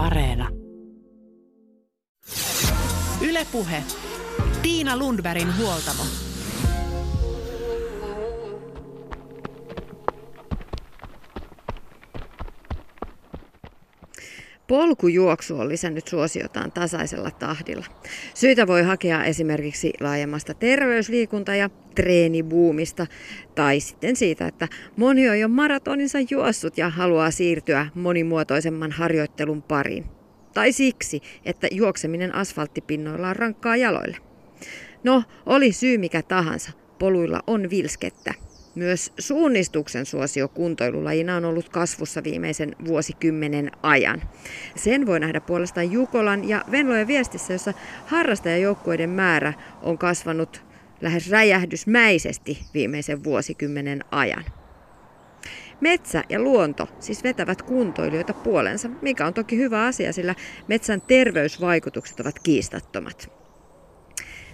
Areena. Ylepuhe. Tiina Lundbergin huoltamo. Polkujuoksu on lisännyt suosiotaan tasaisella tahdilla. Syitä voi hakea esimerkiksi laajemmasta terveysliikunta- ja treenibuumista tai sitten siitä, että moni on jo maratoninsa juossut ja haluaa siirtyä monimuotoisemman harjoittelun pariin. Tai siksi, että juokseminen asfalttipinnoilla on rankkaa jaloille. No, oli syy mikä tahansa, poluilla on vilskettä. Myös suunnistuksen suosio kuntoilulajina on ollut kasvussa viimeisen vuosikymmenen ajan. Sen voi nähdä puolestaan Jukolan ja Venlojen viestissä, jossa harrastajajoukkueiden määrä on kasvanut lähes räjähdysmäisesti viimeisen vuosikymmenen ajan. Metsä ja luonto siis vetävät kuntoilijoita puolensa, mikä on toki hyvä asia, sillä metsän terveysvaikutukset ovat kiistattomat.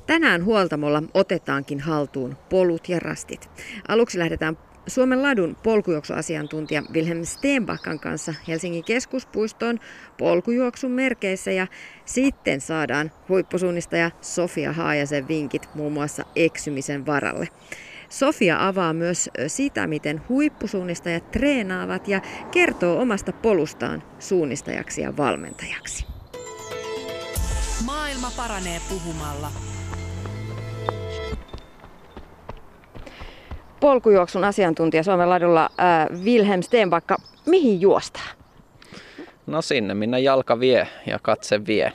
Tänään huoltamolla otetaankin haltuun polut ja rastit. Aluksi lähdetään Suomen ladun polkujuoksuasiantuntija Wilhelm Steenbackan kanssa Helsingin keskuspuistoon polkujuoksun merkeissä ja sitten saadaan huippusuunnistaja Sofia Haajasen vinkit muun muassa eksymisen varalle. Sofia avaa myös sitä, miten huippusuunnistajat treenaavat ja kertoo omasta polustaan suunnistajaksi ja valmentajaksi. Maailma paranee puhumalla. Polkujuoksun asiantuntija Suomen ladulla äh, Wilhelm Steenbakka. Mihin juostaa? No sinne, minne jalka vie ja katse vie.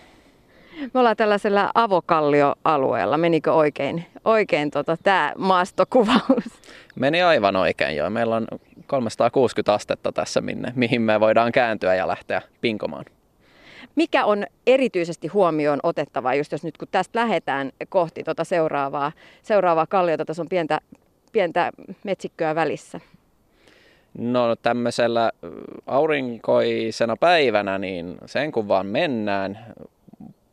Me ollaan tällaisella avokallioalueella. Menikö oikein, oikein tota, tämä maastokuvaus? Meni aivan oikein joo. Meillä on 360 astetta tässä, minne, mihin me voidaan kääntyä ja lähteä pinkomaan. Mikä on erityisesti huomioon otettava, just jos nyt kun tästä lähdetään kohti tuota seuraavaa, seuraavaa kalliota, tässä on pientä, pientä metsikköä välissä? No tämmöisellä aurinkoisena päivänä, niin sen kun vaan mennään,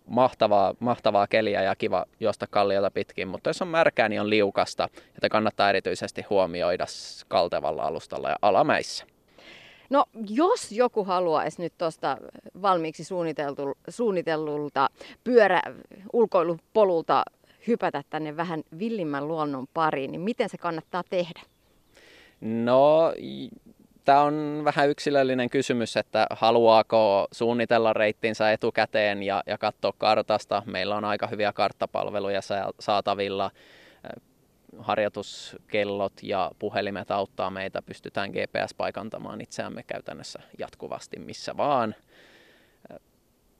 mahtavaa, mahtavaa keliä ja kiva juosta kalliota pitkin, mutta jos on märkää, niin on liukasta, että kannattaa erityisesti huomioida kaltevalla alustalla ja alamäissä. No jos joku haluaisi nyt tuosta valmiiksi suunnitellulta pyörä ulkoilupolulta hypätä tänne vähän villimmän luonnon pariin, niin miten se kannattaa tehdä? No, tämä on vähän yksilöllinen kysymys, että haluaako suunnitella reittinsä etukäteen ja, ja katsoa kartasta. Meillä on aika hyviä karttapalveluja saatavilla. Harjoituskellot ja puhelimet auttaa meitä. Pystytään GPS-paikantamaan itseämme käytännössä jatkuvasti missä vaan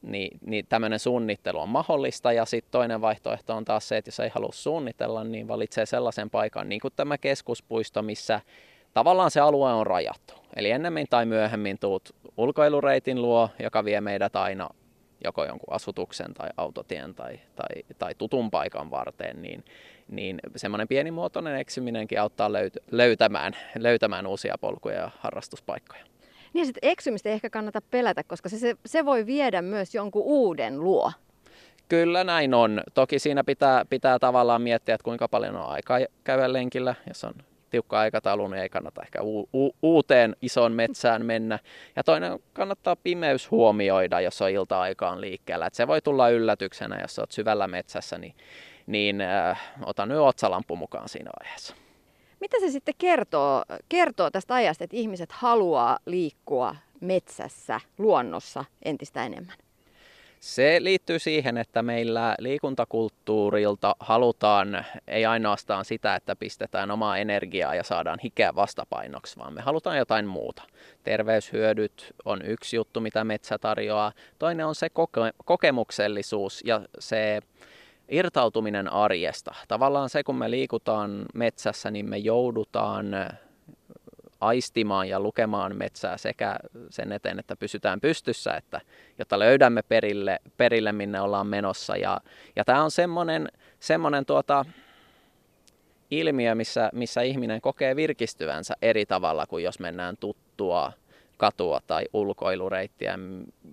niin, niin tämmöinen suunnittelu on mahdollista. Ja sitten toinen vaihtoehto on taas se, että jos ei halua suunnitella, niin valitsee sellaisen paikan, niin kuin tämä keskuspuisto, missä tavallaan se alue on rajattu. Eli ennemmin tai myöhemmin tuut ulkoilureitin luo, joka vie meidät aina joko jonkun asutuksen tai autotien tai, tai, tai tutun paikan varteen, niin, niin semmoinen pienimuotoinen eksyminenkin auttaa löyt- löytämään, löytämään uusia polkuja ja harrastuspaikkoja. Niin sitten eksymistä ei ehkä kannata pelätä, koska se, se, se voi viedä myös jonkun uuden luo. Kyllä näin on. Toki siinä pitää, pitää tavallaan miettiä, että kuinka paljon on aikaa käydä lenkillä. Jos on tiukka aikataulu, niin ei kannata ehkä u- u- uuteen isoon metsään mennä. Ja toinen kannattaa pimeys huomioida, jos on ilta-aikaan liikkeellä. Et se voi tulla yllätyksenä, jos olet syvällä metsässä, niin, niin äh, ota nyt otsalampu mukaan siinä vaiheessa. Mitä se sitten kertoo, kertoo tästä ajasta, että ihmiset haluaa liikkua metsässä, luonnossa entistä enemmän? Se liittyy siihen, että meillä liikuntakulttuurilta halutaan ei ainoastaan sitä, että pistetään omaa energiaa ja saadaan hikeä vastapainoksi, vaan me halutaan jotain muuta. Terveyshyödyt on yksi juttu, mitä metsä tarjoaa. Toinen on se koke- kokemuksellisuus ja se irtautuminen arjesta. Tavallaan se, kun me liikutaan metsässä, niin me joudutaan aistimaan ja lukemaan metsää sekä sen eteen, että pysytään pystyssä, että jotta löydämme perille, perille minne ollaan menossa. Ja, ja tämä on semmoinen, semmoinen tuota, ilmiö, missä, missä ihminen kokee virkistyvänsä eri tavalla kuin jos mennään tuttua katua tai ulkoilureittiä,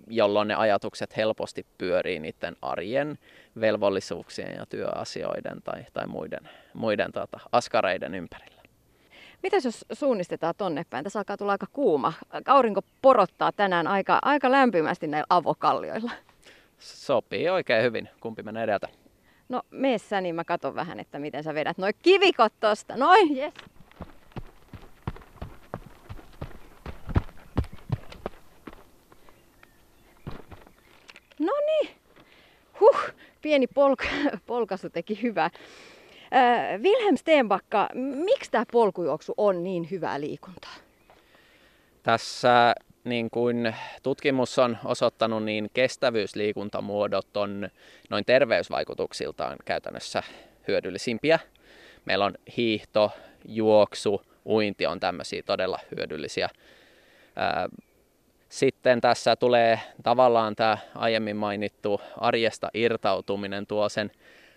jolloin ne ajatukset helposti pyörii niiden arjen velvollisuuksien ja työasioiden tai, tai muiden, muiden tota, askareiden ympärillä. Mitäs jos suunnistetaan tonne päin? Tässä alkaa tulla aika kuuma. Aurinko porottaa tänään aika, aika lämpimästi näillä avokallioilla. Sopii oikein hyvin. Kumpi menee edeltä? No meessä, niin mä katon vähän, että miten sä vedät noi kivikot tosta. Noin, yes. No niin. Huh, pieni polk- polkasu teki hyvää. Äh, Wilhelm Steenbakka, miksi tämä polkujuoksu on niin hyvää liikuntaa? Tässä niin kuin tutkimus on osoittanut, niin kestävyysliikuntamuodot on noin terveysvaikutuksiltaan käytännössä hyödyllisimpiä. Meillä on hiihto, juoksu, uinti on tämmöisiä todella hyödyllisiä. Sitten tässä tulee tavallaan tämä aiemmin mainittu arjesta irtautuminen tuo sen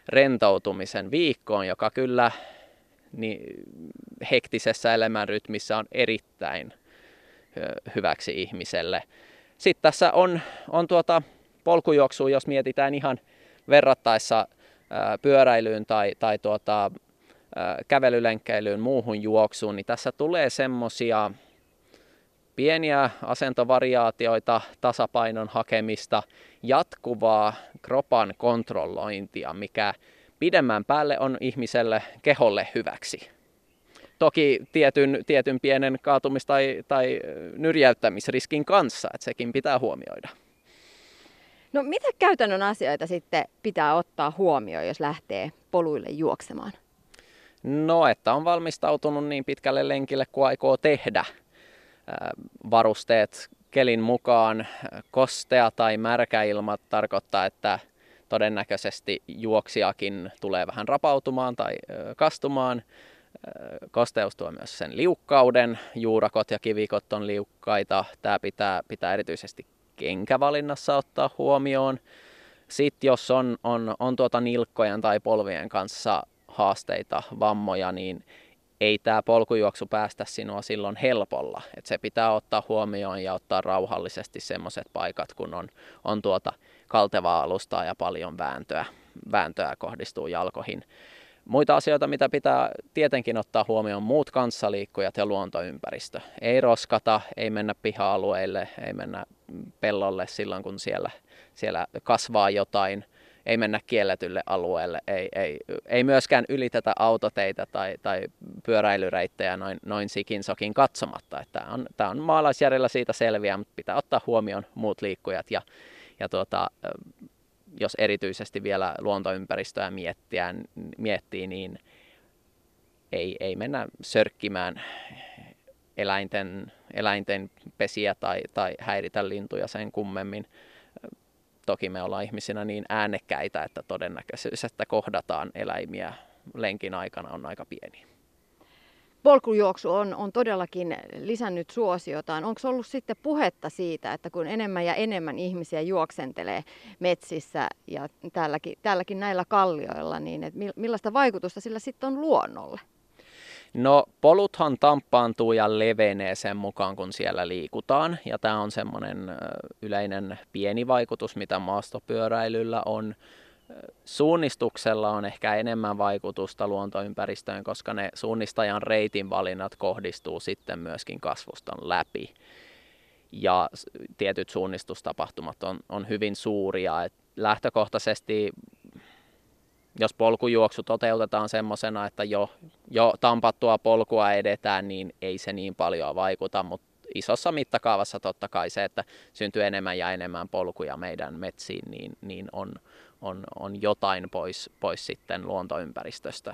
rentoutumisen viikkoon, joka kyllä niin hektisessä elämänrytmissä on erittäin hyväksi ihmiselle. Sitten tässä on, on tuota polkujuoksu, jos mietitään ihan verrattaessa pyöräilyyn tai, tai tuota, kävelylenkkeilyyn, muuhun juoksuun, niin tässä tulee semmoisia pieniä asentovariaatioita, tasapainon hakemista, jatkuvaa kropan kontrollointia, mikä pidemmän päälle on ihmiselle keholle hyväksi. Toki tietyn, tietyn pienen kaatumis- tai, tai nyrjäyttämisriskin kanssa, että sekin pitää huomioida. No mitä käytännön asioita sitten pitää ottaa huomioon, jos lähtee poluille juoksemaan? No, että on valmistautunut niin pitkälle lenkille kuin aikoo tehdä. Varusteet kelin mukaan, kostea tai märkä ilma tarkoittaa, että todennäköisesti juoksijakin tulee vähän rapautumaan tai kastumaan. Kosteus tuo myös sen liukkauden, juurakot ja kivikot on liukkaita. Tämä pitää, pitää erityisesti kenkävalinnassa ottaa huomioon. Sitten jos on, on, on tuota nilkkojen tai polvien kanssa haasteita, vammoja, niin ei tämä polkujuoksu päästä sinua silloin helpolla. Et se pitää ottaa huomioon ja ottaa rauhallisesti semmoiset paikat, kun on, on tuota kaltevaa alustaa ja paljon vääntöä, vääntöä kohdistuu jalkoihin. Muita asioita, mitä pitää tietenkin ottaa huomioon, muut kanssaliikkujat ja luontoympäristö. Ei roskata, ei mennä piha-alueille, ei mennä pellolle silloin, kun siellä, siellä kasvaa jotain – ei mennä kielletylle alueelle, ei, ei, ei myöskään ylitetä autoteitä tai, tai pyöräilyreittejä noin, noin sikin sokin katsomatta. Tämä on, tämä on maalaisjärjellä siitä selviä, mutta pitää ottaa huomioon muut liikkujat ja, ja tuota, jos erityisesti vielä luontoympäristöä miettiä, miettii, niin ei, ei mennä sörkkimään eläinten, eläinten pesiä tai, tai häiritä lintuja sen kummemmin. Toki me ollaan ihmisinä niin äänekkäitä, että todennäköisyys, että kohdataan eläimiä lenkin aikana on aika pieni. Polkujuoksu on, on todellakin lisännyt suosiotaan. Onko ollut sitten puhetta siitä, että kun enemmän ja enemmän ihmisiä juoksentelee metsissä ja täälläkin, täälläkin näillä kallioilla, niin että millaista vaikutusta sillä sitten on luonnolle? No poluthan tamppaantuu ja levenee sen mukaan, kun siellä liikutaan. Ja tämä on semmoinen yleinen pieni vaikutus, mitä maastopyöräilyllä on. Suunnistuksella on ehkä enemmän vaikutusta luontoympäristöön, koska ne suunnistajan reitin valinnat kohdistuu sitten myöskin kasvuston läpi. Ja tietyt suunnistustapahtumat on, on hyvin suuria. Et lähtökohtaisesti jos polkujuoksu toteutetaan semmoisena, että jo, jo tampattua polkua edetään, niin ei se niin paljon vaikuta, mutta isossa mittakaavassa totta kai se, että syntyy enemmän ja enemmän polkuja meidän metsiin, niin, niin on, on, on jotain pois, pois sitten luontoympäristöstä.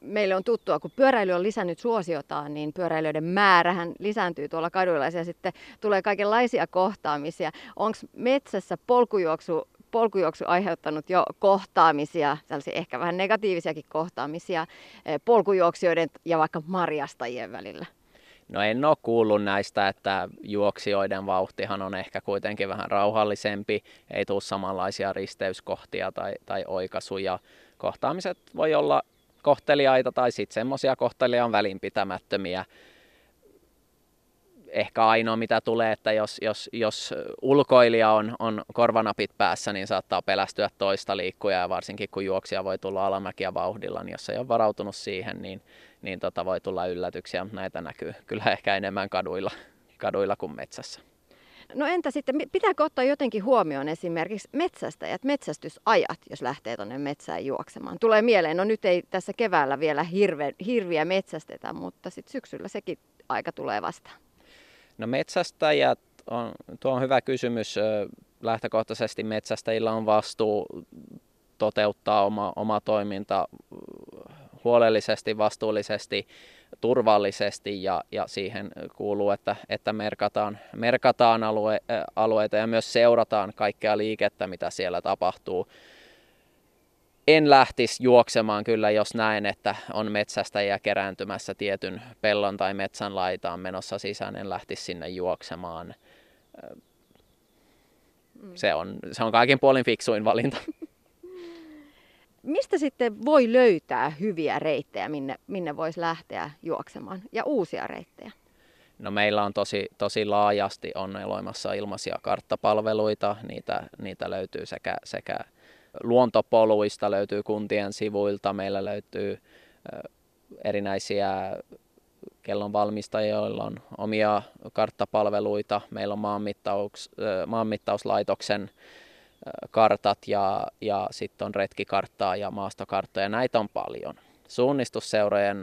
Meille on tuttua, kun pyöräily on lisännyt suosiotaan, niin pyöräilijöiden määrähän lisääntyy tuolla kaduilla ja sitten tulee kaikenlaisia kohtaamisia. Onko metsässä polkujuoksu polkujuoksu aiheuttanut jo kohtaamisia, tällaisia ehkä vähän negatiivisiakin kohtaamisia eh, polkujuoksijoiden ja vaikka marjastajien välillä? No en ole kuullut näistä, että juoksijoiden vauhtihan on ehkä kuitenkin vähän rauhallisempi, ei tule samanlaisia risteyskohtia tai, tai oikaisuja. Kohtaamiset voi olla kohteliaita tai sitten semmoisia kohtelia on välinpitämättömiä ehkä ainoa mitä tulee, että jos, jos, jos ulkoilija on, on korvanapit päässä, niin saattaa pelästyä toista liikkuja ja varsinkin kun juoksija voi tulla alamäkiä vauhdilla, niin jos ei ole varautunut siihen, niin, niin tota voi tulla yllätyksiä, mutta näitä näkyy kyllä ehkä enemmän kaduilla, kaduilla kuin metsässä. No entä sitten, pitääkö ottaa jotenkin huomioon esimerkiksi metsästäjät, metsästysajat, jos lähtee tuonne metsään juoksemaan? Tulee mieleen, no nyt ei tässä keväällä vielä hirve, hirviä metsästetä, mutta sitten syksyllä sekin aika tulee vastaan. No metsästäjät, on, tuo on hyvä kysymys. Lähtökohtaisesti metsästäjillä on vastuu toteuttaa oma, oma toiminta huolellisesti, vastuullisesti, turvallisesti ja, ja siihen kuuluu, että, että merkataan, merkataan alue, alueita ja myös seurataan kaikkea liikettä, mitä siellä tapahtuu. En lähtisi juoksemaan kyllä, jos näen, että on metsästäjiä kerääntymässä tietyn pellon tai metsän laitaan menossa sisään, en lähtisi sinne juoksemaan. Se on, se on kaikin puolin fiksuin valinta. Mistä sitten voi löytää hyviä reittejä, minne, minne voisi lähteä juoksemaan ja uusia reittejä? No meillä on tosi, tosi laajasti on olemassa ilmaisia karttapalveluita, niitä, niitä löytyy sekä, sekä luontopoluista, löytyy kuntien sivuilta, meillä löytyy erinäisiä kellon valmistajia, joilla on omia karttapalveluita, meillä on maanmittaus, maanmittauslaitoksen kartat ja, ja sitten on retkikarttaa ja maastokarttoja. Näitä on paljon. Suunnistusseurojen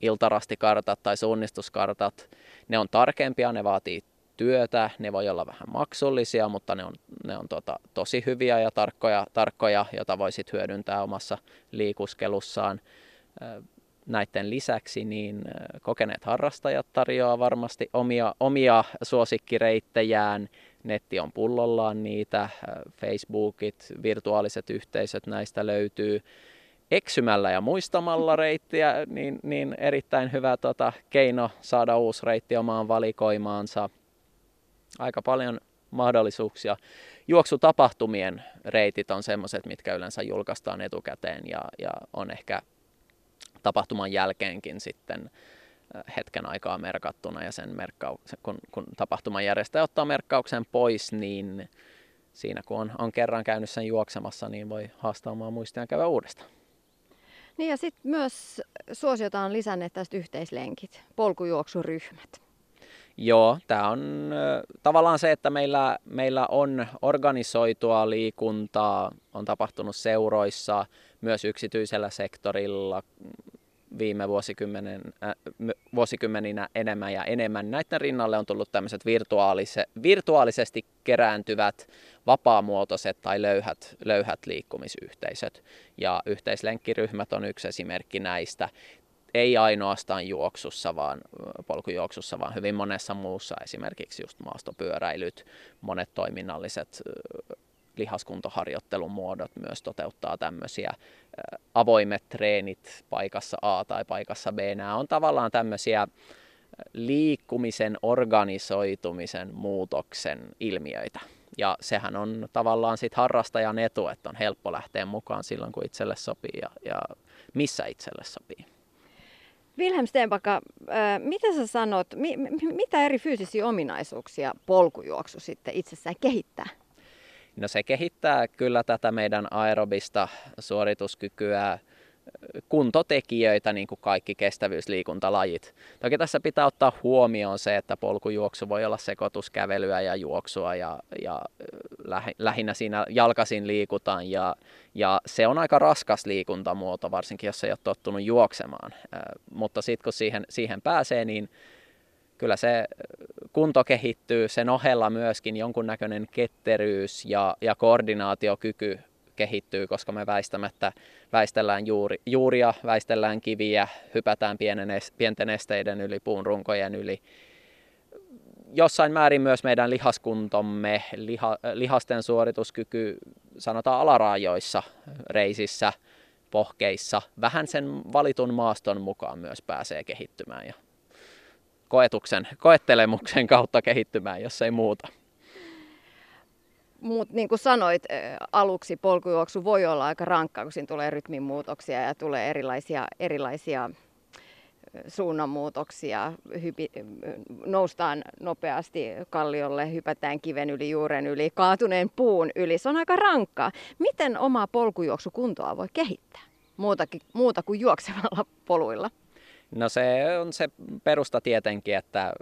iltarastikartat tai suunnistuskartat, ne on tarkempia, ne vaatii työtä, ne voi olla vähän maksullisia, mutta ne on, ne on tota, tosi hyviä ja tarkkoja, tarkkoja, joita voisit hyödyntää omassa liikuskelussaan. Näiden lisäksi niin kokeneet harrastajat tarjoaa varmasti omia, omia suosikkireittejään netti on pullollaan niitä, Facebookit, virtuaaliset yhteisöt näistä löytyy. Eksymällä ja muistamalla reittiä, niin, niin erittäin hyvä tota, keino saada uusi reitti omaan valikoimaansa. Aika paljon mahdollisuuksia. Juoksutapahtumien reitit on sellaiset, mitkä yleensä julkaistaan etukäteen ja, ja on ehkä tapahtuman jälkeenkin sitten hetken aikaa merkattuna ja sen merkkauksen, kun, kun tapahtuman järjestäjä ottaa merkkauksen pois, niin siinä kun on, on kerran käynyt sen juoksemassa, niin voi haastaa omaa muistia käydä uudestaan. Niin ja sitten myös suosiota on lisänneet tästä yhteislenkit, polkujuoksuryhmät. Joo, tämä on tavallaan se, että meillä, meillä on organisoitua liikuntaa, on tapahtunut seuroissa, myös yksityisellä sektorilla, viime vuosikymmenen, äh, vuosikymmeninä enemmän ja enemmän. Näiden rinnalle on tullut tämmöiset virtuaalise, virtuaalisesti kerääntyvät vapaamuotoiset tai löyhät, löyhät liikkumisyhteisöt. Ja yhteislenkkiryhmät on yksi esimerkki näistä. Ei ainoastaan juoksussa, vaan polkujuoksussa, vaan hyvin monessa muussa, esimerkiksi just maastopyöräilyt, monet toiminnalliset lihaskuntoharjoittelun muodot myös toteuttaa tämmöisiä avoimet treenit paikassa A tai paikassa B. Nämä on tavallaan tämmöisiä liikkumisen organisoitumisen muutoksen ilmiöitä. Ja sehän on tavallaan sit harrastajan etu, että on helppo lähteä mukaan silloin, kun itselle sopii ja, ja missä itselle sopii. Wilhelm Stenbacka, mitä sä sanot, mitä eri fyysisiä ominaisuuksia polkujuoksu sitten itsessään kehittää? No se kehittää kyllä tätä meidän aerobista suorituskykyä, kuntotekijöitä, niin kuin kaikki kestävyysliikuntalajit. Toki tässä pitää ottaa huomioon se, että polkujuoksu voi olla sekoituskävelyä ja juoksua ja, ja lähinnä siinä jalkasin liikutaan ja, ja se on aika raskas liikuntamuoto, varsinkin jos ei ole tottunut juoksemaan. Mutta sitten kun siihen, siihen pääsee, niin kyllä se kunto kehittyy, sen ohella myöskin jonkunnäköinen ketteryys ja, ja koordinaatiokyky kehittyy, koska me väistämättä väistellään juuri, juuria, väistellään kiviä, hypätään pienen, pienten esteiden yli, puun runkojen yli. Jossain määrin myös meidän lihaskuntomme, liha, lihasten suorituskyky, sanotaan alaraajoissa, reisissä, pohkeissa, vähän sen valitun maaston mukaan myös pääsee kehittymään ja koetuksen, koettelemuksen kautta kehittymään, jos ei muuta. Mutta niin kuin sanoit, aluksi polkujuoksu voi olla aika rankkaa, kun siinä tulee rytmin muutoksia ja tulee erilaisia, erilaisia suunnanmuutoksia, hypi, noustaan nopeasti kalliolle, hypätään kiven yli, juuren yli, kaatuneen puun yli. Se on aika rankkaa. Miten omaa polkujuoksukuntoa voi kehittää muutakin, muuta kuin juoksevalla poluilla? No se on se perusta tietenkin, että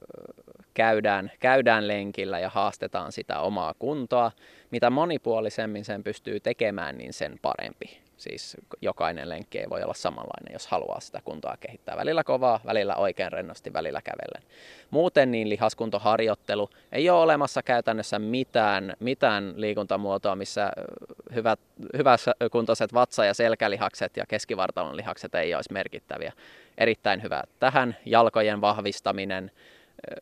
käydään, käydään lenkillä ja haastetaan sitä omaa kuntoa. Mitä monipuolisemmin sen pystyy tekemään, niin sen parempi. Siis jokainen lenkki ei voi olla samanlainen, jos haluaa sitä kuntoa kehittää. Välillä kovaa, välillä oikein rennosti, välillä kävellen. Muuten niin lihaskuntoharjoittelu ei ole olemassa käytännössä mitään, mitään liikuntamuotoa, missä hyvät, kuntoiset vatsa- ja selkälihakset ja keskivartalon lihakset ei olisi merkittäviä. Erittäin hyvä tähän jalkojen vahvistaminen,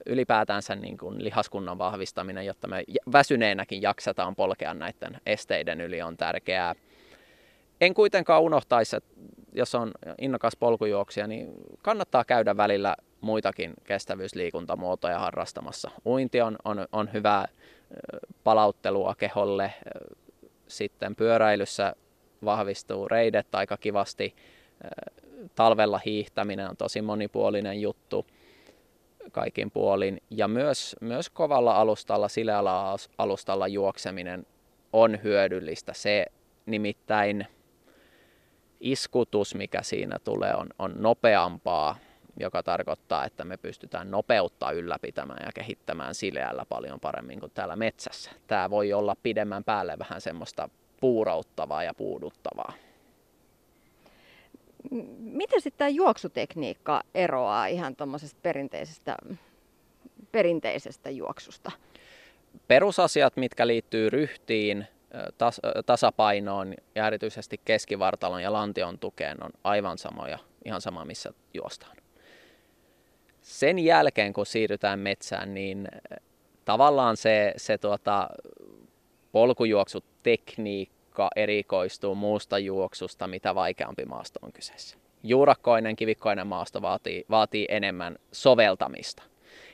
ylipäätänsä niin kuin lihaskunnan vahvistaminen, jotta me väsyneenäkin jaksetaan polkea näiden esteiden yli on tärkeää. En kuitenkaan unohtaisi, että jos on innokas polkujuoksija, niin kannattaa käydä välillä muitakin kestävyysliikuntamuotoja harrastamassa. Uinti on, on, on hyvää palauttelua keholle. Sitten pyöräilyssä vahvistuu reidet aika kivasti. Talvella hiihtäminen on tosi monipuolinen juttu kaikin puolin. Ja myös, myös kovalla alustalla, sileällä alustalla juokseminen on hyödyllistä. Se nimittäin iskutus, mikä siinä tulee, on, on nopeampaa, joka tarkoittaa, että me pystytään nopeutta ylläpitämään ja kehittämään sileällä paljon paremmin kuin täällä metsässä. Tämä voi olla pidemmän päälle vähän semmoista puurouttavaa ja puuduttavaa. Miten sitten tämä juoksutekniikka eroaa ihan tuommoisesta perinteisestä, perinteisestä juoksusta? Perusasiat, mitkä liittyy ryhtiin, tas, tasapainoon ja erityisesti keskivartalon ja lantion tukeen on aivan samoja, ihan sama missä juostaan. Sen jälkeen, kun siirrytään metsään, niin tavallaan se, se tuota, polkujuoksutekniikka erikoistuu muusta juoksusta, mitä vaikeampi maasto on kyseessä. Juurakkoinen, kivikkoinen maasto vaatii, vaatii enemmän soveltamista.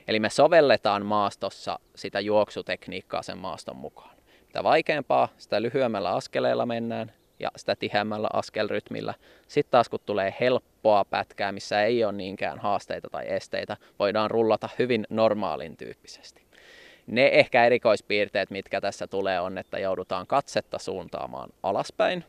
Eli me sovelletaan maastossa sitä juoksutekniikkaa sen maaston mukaan. Mitä vaikeampaa, sitä lyhyemmällä askeleella mennään ja sitä tiheämmällä askelrytmillä. Sitten taas kun tulee helppoa pätkää, missä ei ole niinkään haasteita tai esteitä, voidaan rullata hyvin normaalin tyyppisesti. Ne ehkä erikoispiirteet, mitkä tässä tulee, on, että joudutaan katsetta suuntaamaan alaspäin.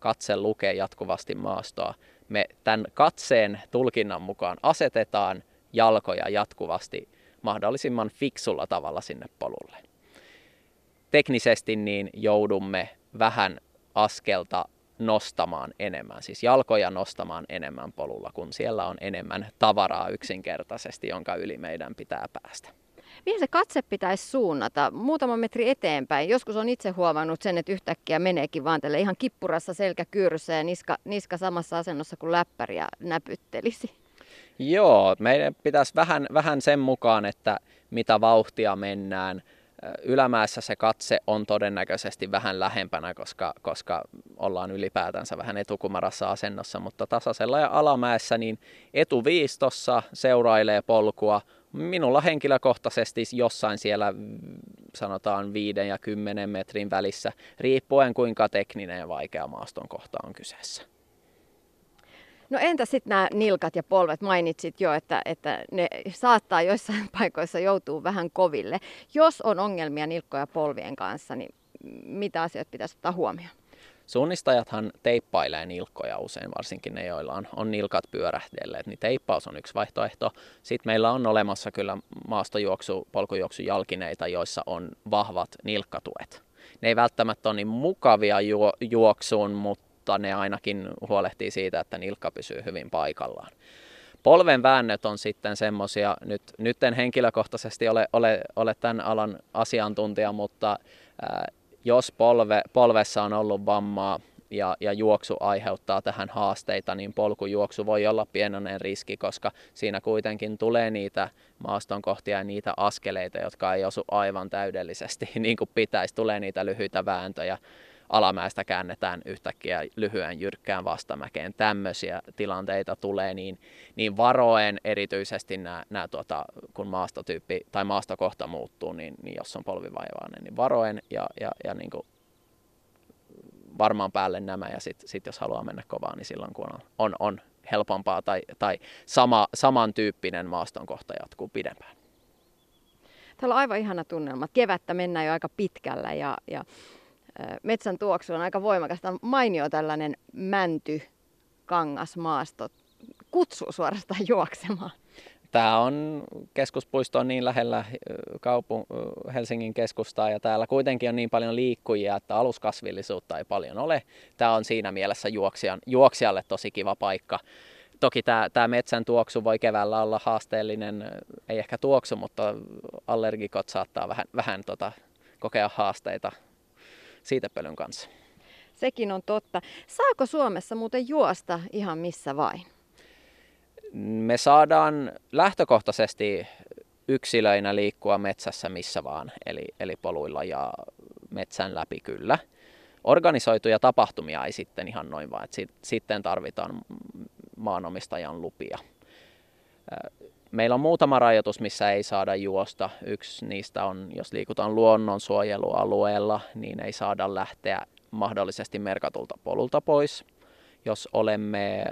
Katse lukee jatkuvasti maastoa. Me tämän katseen tulkinnan mukaan asetetaan jalkoja jatkuvasti mahdollisimman fiksulla tavalla sinne polulle teknisesti niin joudumme vähän askelta nostamaan enemmän, siis jalkoja nostamaan enemmän polulla, kun siellä on enemmän tavaraa yksinkertaisesti, jonka yli meidän pitää päästä. Mihin se katse pitäisi suunnata? Muutama metri eteenpäin. Joskus on itse huomannut sen, että yhtäkkiä meneekin vaan tälle ihan kippurassa selkäkyyryssä ja niska, niska samassa asennossa kuin läppäri ja näpyttelisi. Joo, meidän pitäisi vähän, vähän sen mukaan, että mitä vauhtia mennään – Ylämäessä se katse on todennäköisesti vähän lähempänä, koska, koska ollaan ylipäätänsä vähän etukumarassa asennossa, mutta tasaisella ja alamäessä niin etuviistossa seurailee polkua. Minulla henkilökohtaisesti jossain siellä sanotaan 5 ja 10 metrin välissä, riippuen kuinka tekninen ja vaikea maaston kohta on kyseessä. No entä sitten nämä nilkat ja polvet? Mainitsit jo, että, että ne saattaa joissain paikoissa joutua vähän koville. Jos on ongelmia nilkkoja polvien kanssa, niin mitä asioita pitäisi ottaa huomioon? Suunnistajathan teippailee nilkkoja usein, varsinkin ne, joilla on, on nilkat pyörähdelleet, niin teippaus on yksi vaihtoehto. Sitten meillä on olemassa kyllä maastojuoksu, polkujuoksu jalkineita, joissa on vahvat nilkkatuet. Ne ei välttämättä ole niin mukavia juo, juoksuun, mutta ne ainakin huolehtii siitä, että nilkka pysyy hyvin paikallaan. Polven väännöt on sitten semmoisia, nyt, nyt en henkilökohtaisesti ole, ole, ole tämän alan asiantuntija, mutta ää, jos polve, polvessa on ollut vammaa ja, ja juoksu aiheuttaa tähän haasteita, niin polkujuoksu voi olla pienoinen riski, koska siinä kuitenkin tulee niitä maaston kohtia ja niitä askeleita, jotka ei osu aivan täydellisesti niin kuin pitäisi. Tulee niitä lyhyitä vääntöjä alamäestä käännetään yhtäkkiä lyhyen jyrkkään vastamäkeen. Tämmöisiä tilanteita tulee, niin, niin varoen erityisesti nämä, nämä tuota, kun maastotyyppi tai maastokohta muuttuu, niin, niin jos on polvivaivainen, niin varoen ja, ja, ja niin kuin varmaan päälle nämä ja sitten sit jos haluaa mennä kovaa, niin silloin kun on, on, on helpompaa tai, tai sama, samantyyppinen maastonkohta jatkuu pidempään. Täällä on aivan ihana tunnelma. Kevättä mennään jo aika pitkällä ja, ja metsän tuoksu on aika voimakas. Tämä on mainio tällainen mänty kangasmaasto. Kutsuu suorastaan juoksemaan. Tämä on keskuspuisto on niin lähellä kaupun, Helsingin keskustaa ja täällä kuitenkin on niin paljon liikkujia, että aluskasvillisuutta ei paljon ole. Tämä on siinä mielessä juoksijan, juoksijalle tosi kiva paikka. Toki tämä, tämä metsän tuoksu voi keväällä olla haasteellinen, ei ehkä tuoksu, mutta allergikot saattaa vähän, vähän tota, kokea haasteita siitepölyn kanssa. Sekin on totta. Saako Suomessa muuten juosta ihan missä vain? Me saadaan lähtökohtaisesti yksilöinä liikkua metsässä missä vaan, eli, eli poluilla ja metsän läpi kyllä. Organisoituja tapahtumia ei sitten ihan noin vaan, että sitten tarvitaan maanomistajan lupia. Meillä on muutama rajoitus, missä ei saada juosta. Yksi niistä on, jos liikutaan luonnonsuojelualueella, niin ei saada lähteä mahdollisesti merkatulta polulta pois. Jos olemme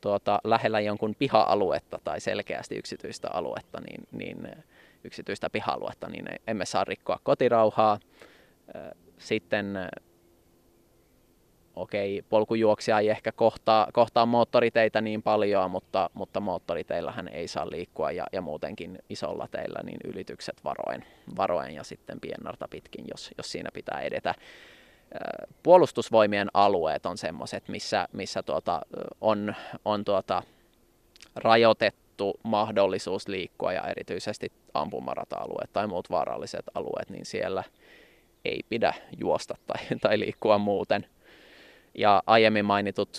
tuota, lähellä jonkun piha-aluetta tai selkeästi yksityistä aluetta, niin, niin yksityistä piha-aluetta, niin emme saa rikkoa kotirauhaa. Sitten okei, polkujuoksija ei ehkä kohtaa, kohtaa moottoriteitä niin paljon, mutta, mutta moottoriteillähän ei saa liikkua ja, ja muutenkin isolla teillä niin ylitykset varoen, varoen ja sitten piennarta pitkin, jos, jos siinä pitää edetä. Puolustusvoimien alueet on semmoiset, missä, missä tuota, on, on tuota, rajoitettu mahdollisuus liikkua ja erityisesti ampumarata-alueet tai muut vaaralliset alueet, niin siellä ei pidä juosta tai, tai liikkua muuten. Ja aiemmin mainitut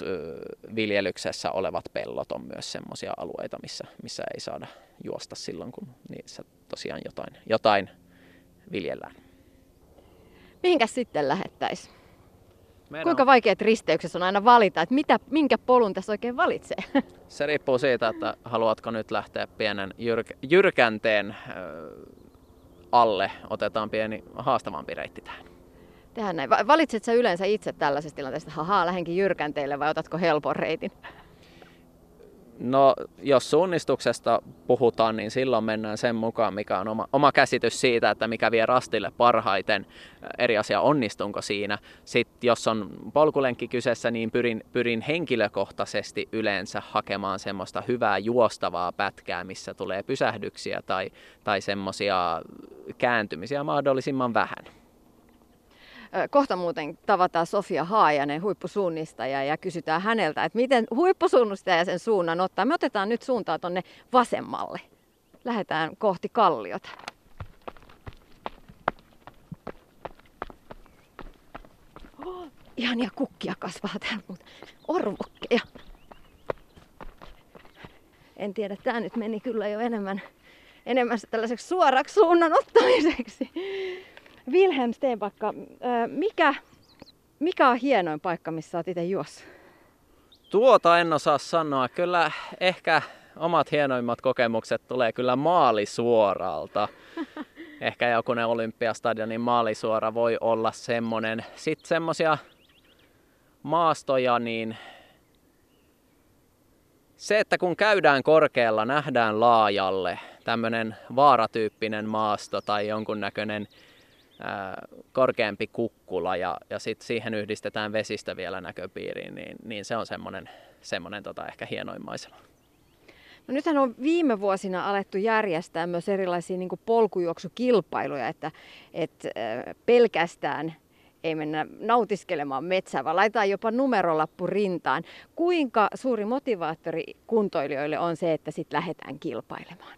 viljelyksessä olevat pellot on myös sellaisia alueita, missä, missä ei saada juosta silloin, kun niissä tosiaan jotain, jotain viljellään. Mihinkäs sitten lähettäisiin? Kuinka on... vaikeat risteyksessä on aina valita, että mitä, minkä polun tässä oikein valitsee? Se riippuu siitä, että haluatko nyt lähteä pienen jyrk- jyrkänteen alle. Otetaan pieni haastavampi reitti tähän tehdä näin. Valitset sä yleensä itse tällaisesta tilanteesta, että hahaa, lähdenkin jyrkänteille vai otatko helpon reitin? No, jos suunnistuksesta puhutaan, niin silloin mennään sen mukaan, mikä on oma, oma käsitys siitä, että mikä vie rastille parhaiten. Eri asia, onnistunko siinä. Sitten jos on polkulenkki kyseessä, niin pyrin, pyrin henkilökohtaisesti yleensä hakemaan semmoista hyvää juostavaa pätkää, missä tulee pysähdyksiä tai, tai semmoisia kääntymisiä mahdollisimman vähän. Kohta muuten tavataan Sofia Haajanen, huippusuunnistaja, ja kysytään häneltä, että miten huippusuunnistaja sen suunnan ottaa. Me otetaan nyt suuntaa tuonne vasemmalle. Lähdetään kohti kalliota. Oh, ihania kukkia kasvaa täällä, mutta orvokkeja. En tiedä, tämä nyt meni kyllä jo enemmän, enemmän tällaiseksi suoraksi suunnan ottamiseksi. Wilhelm Steenbakka, mikä, mikä on hienoin paikka, missä olet itse juossut? Tuota en osaa sanoa. Kyllä ehkä omat hienoimmat kokemukset tulee kyllä maalisuoralta. ehkä jokunen Olympiastadionin maalisuora voi olla semmonen. Sitten semmosia maastoja, niin se, että kun käydään korkealla, nähdään laajalle tämmöinen vaaratyyppinen maasto tai jonkunnäköinen korkeampi kukkula ja, ja sitten siihen yhdistetään vesistä vielä näköpiiriin, niin, niin se on semmoinen, semmoinen tota ehkä hienoin maisema. No nythän on viime vuosina alettu järjestää myös erilaisia niin polkujuoksukilpailuja, että, että pelkästään ei mennä nautiskelemaan metsää, vaan laitetaan jopa numerolappu rintaan. Kuinka suuri motivaattori kuntoilijoille on se, että sitten lähdetään kilpailemaan?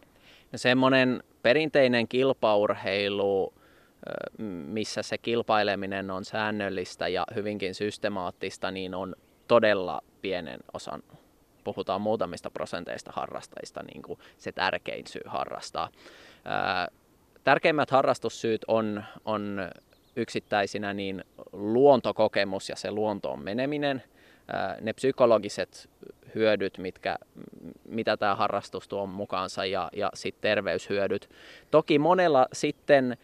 No semmoinen perinteinen kilpaurheilu missä se kilpaileminen on säännöllistä ja hyvinkin systemaattista, niin on todella pienen osan, puhutaan muutamista prosenteista harrastajista, niin kuin se tärkein syy harrastaa. Tärkeimmät harrastussyyt on, on yksittäisinä niin luontokokemus ja se luontoon meneminen, ne psykologiset hyödyt, mitkä, mitä tämä harrastus tuo mukaansa ja, ja sitten terveyshyödyt. Toki monella sitten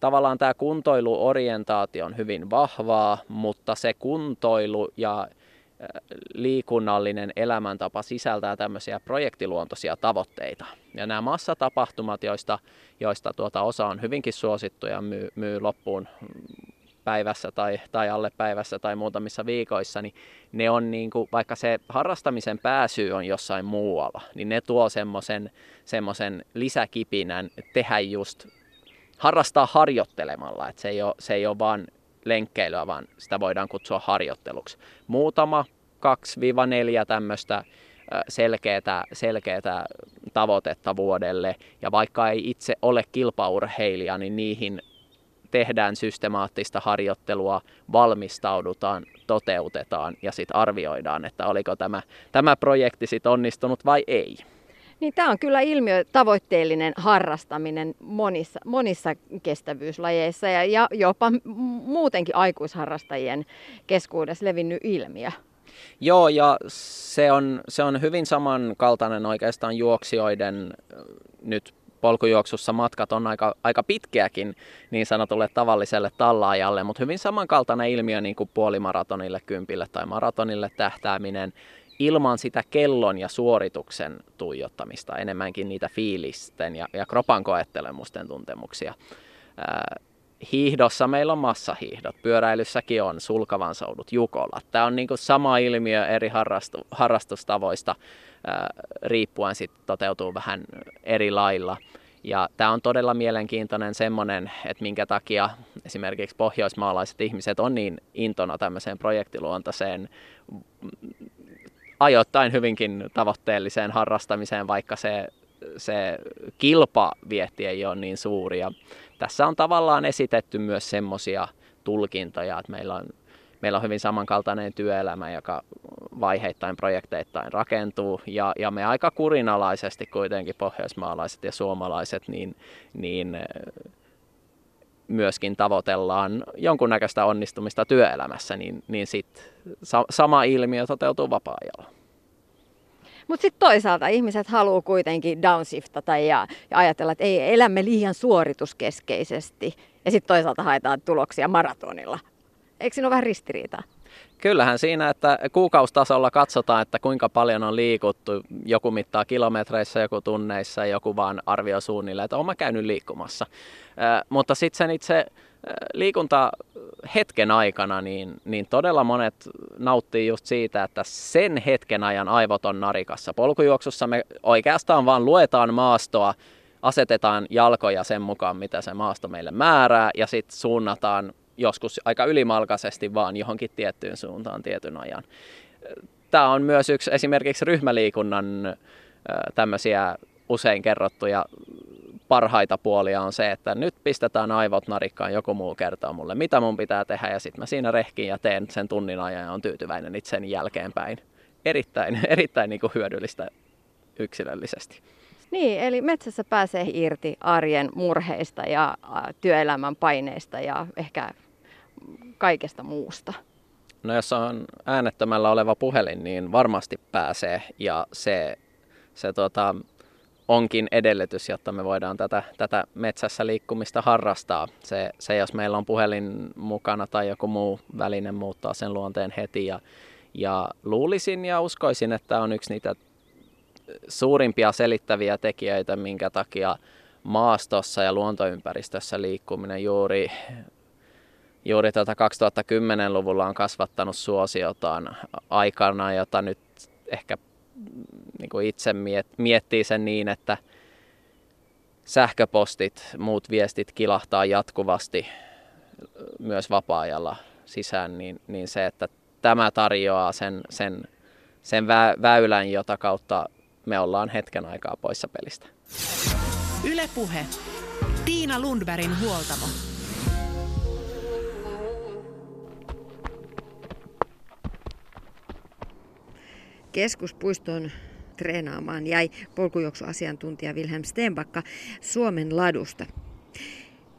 tavallaan tämä kuntoiluorientaatio on hyvin vahvaa, mutta se kuntoilu ja liikunnallinen elämäntapa sisältää tämmöisiä projektiluontoisia tavoitteita. Ja nämä massatapahtumat, joista, joista tuota osa on hyvinkin suosittuja, myy, myy loppuun päivässä tai, tai alle päivässä tai muutamissa viikoissa, niin ne on niin kuin, vaikka se harrastamisen pääsy on jossain muualla, niin ne tuo semmoisen lisäkipinän tehdä just, harrastaa harjoittelemalla, että se ei ole, se ei ole vaan lenkkeilyä, vaan sitä voidaan kutsua harjoitteluksi. Muutama 2-4 tämmöistä selkeätä, selkeätä tavoitetta vuodelle. Ja vaikka ei itse ole kilpaurheilija, niin niihin tehdään systemaattista harjoittelua, valmistaudutaan, toteutetaan ja sitten arvioidaan, että oliko tämä, tämä projekti sitten onnistunut vai ei. Niin tämä on kyllä ilmiö tavoitteellinen harrastaminen monissa, monissa kestävyyslajeissa ja, ja jopa muutenkin aikuisharrastajien keskuudessa levinnyt ilmiö. Joo, ja se on, se on hyvin samankaltainen oikeastaan juoksijoiden nyt polkujuoksussa matkat on aika, aika pitkiäkin niin sanotulle tavalliselle tallaajalle, mutta hyvin samankaltainen ilmiö niin kuin puolimaratonille, kympille tai maratonille tähtääminen ilman sitä kellon ja suorituksen tuijottamista, enemmänkin niitä fiilisten ja, ja kropan koettelemusten tuntemuksia. Ää, hiihdossa meillä on massahiihdot, pyöräilyssäkin on sulkavan soudut, jukolat. Tämä on niin sama ilmiö eri harrastu, harrastustavoista ää, riippuen sit toteutuu vähän eri lailla. Ja tämä on todella mielenkiintoinen semmoinen, että minkä takia esimerkiksi pohjoismaalaiset ihmiset on niin intona tämmöiseen projektiluontaiseen ajoittain hyvinkin tavoitteelliseen harrastamiseen, vaikka se, se kilpavietti ei ole niin suuri. Ja tässä on tavallaan esitetty myös semmoisia tulkintoja, että meillä on, meillä on hyvin samankaltainen työelämä, joka vaiheittain projekteittain rakentuu, ja, ja me aika kurinalaisesti kuitenkin pohjoismaalaiset ja suomalaiset, niin, niin myöskin tavoitellaan jonkunnäköistä onnistumista työelämässä, niin, niin sit sa- sama ilmiö toteutuu vapaa-ajalla. Mutta sitten toisaalta ihmiset haluaa kuitenkin downshiftata ja, ja ajatella, että ei elämme liian suorituskeskeisesti. Ja sitten toisaalta haetaan tuloksia maratonilla. Eikö siinä ole vähän ristiriitaa? Kyllähän siinä, että kuukaustasolla katsotaan, että kuinka paljon on liikuttu. Joku mittaa kilometreissä, joku tunneissa, joku vaan arvio suunnilleen, että olen käynyt liikkumassa. Mutta sitten sen itse liikunta hetken aikana, niin, niin todella monet nauttii just siitä, että sen hetken ajan aivot on narikassa. Polkujuoksussa me oikeastaan vaan luetaan maastoa, asetetaan jalkoja sen mukaan, mitä se maasto meille määrää, ja sitten suunnataan joskus aika ylimalkaisesti vaan johonkin tiettyyn suuntaan tietyn ajan. Tämä on myös yksi esimerkiksi ryhmäliikunnan tämmöisiä usein kerrottuja parhaita puolia on se, että nyt pistetään aivot narikkaan, joku muu kertoo mulle, mitä mun pitää tehdä, ja sitten mä siinä rehkin ja teen sen tunnin ajan ja on tyytyväinen itseni jälkeenpäin. Erittäin, erittäin niin kuin hyödyllistä yksilöllisesti. Niin, eli metsässä pääsee irti arjen murheista ja työelämän paineista ja ehkä kaikesta muusta. No jos on äänettömällä oleva puhelin, niin varmasti pääsee ja se, se tota, onkin edellytys, jotta me voidaan tätä, tätä metsässä liikkumista harrastaa. Se, se, jos meillä on puhelin mukana tai joku muu väline muuttaa sen luonteen heti. Ja, ja luulisin ja uskoisin, että on yksi niitä suurimpia selittäviä tekijöitä, minkä takia maastossa ja luontoympäristössä liikkuminen juuri, juuri tuota 2010-luvulla on kasvattanut suosiotaan aikana, jota nyt ehkä niin kuin itse miet, miettii sen niin, että sähköpostit, muut viestit kilahtaa jatkuvasti myös vapaa-ajalla sisään, niin, niin se, että tämä tarjoaa sen, sen, sen vä, väylän, jota kautta me ollaan hetken aikaa poissa pelistä. Ylepuhe. Tiina Lundbergin huoltamo. Keskuspuiston treenaamaan jäi polkujuoksuasiantuntija Wilhelm Stenbakka Suomen ladusta.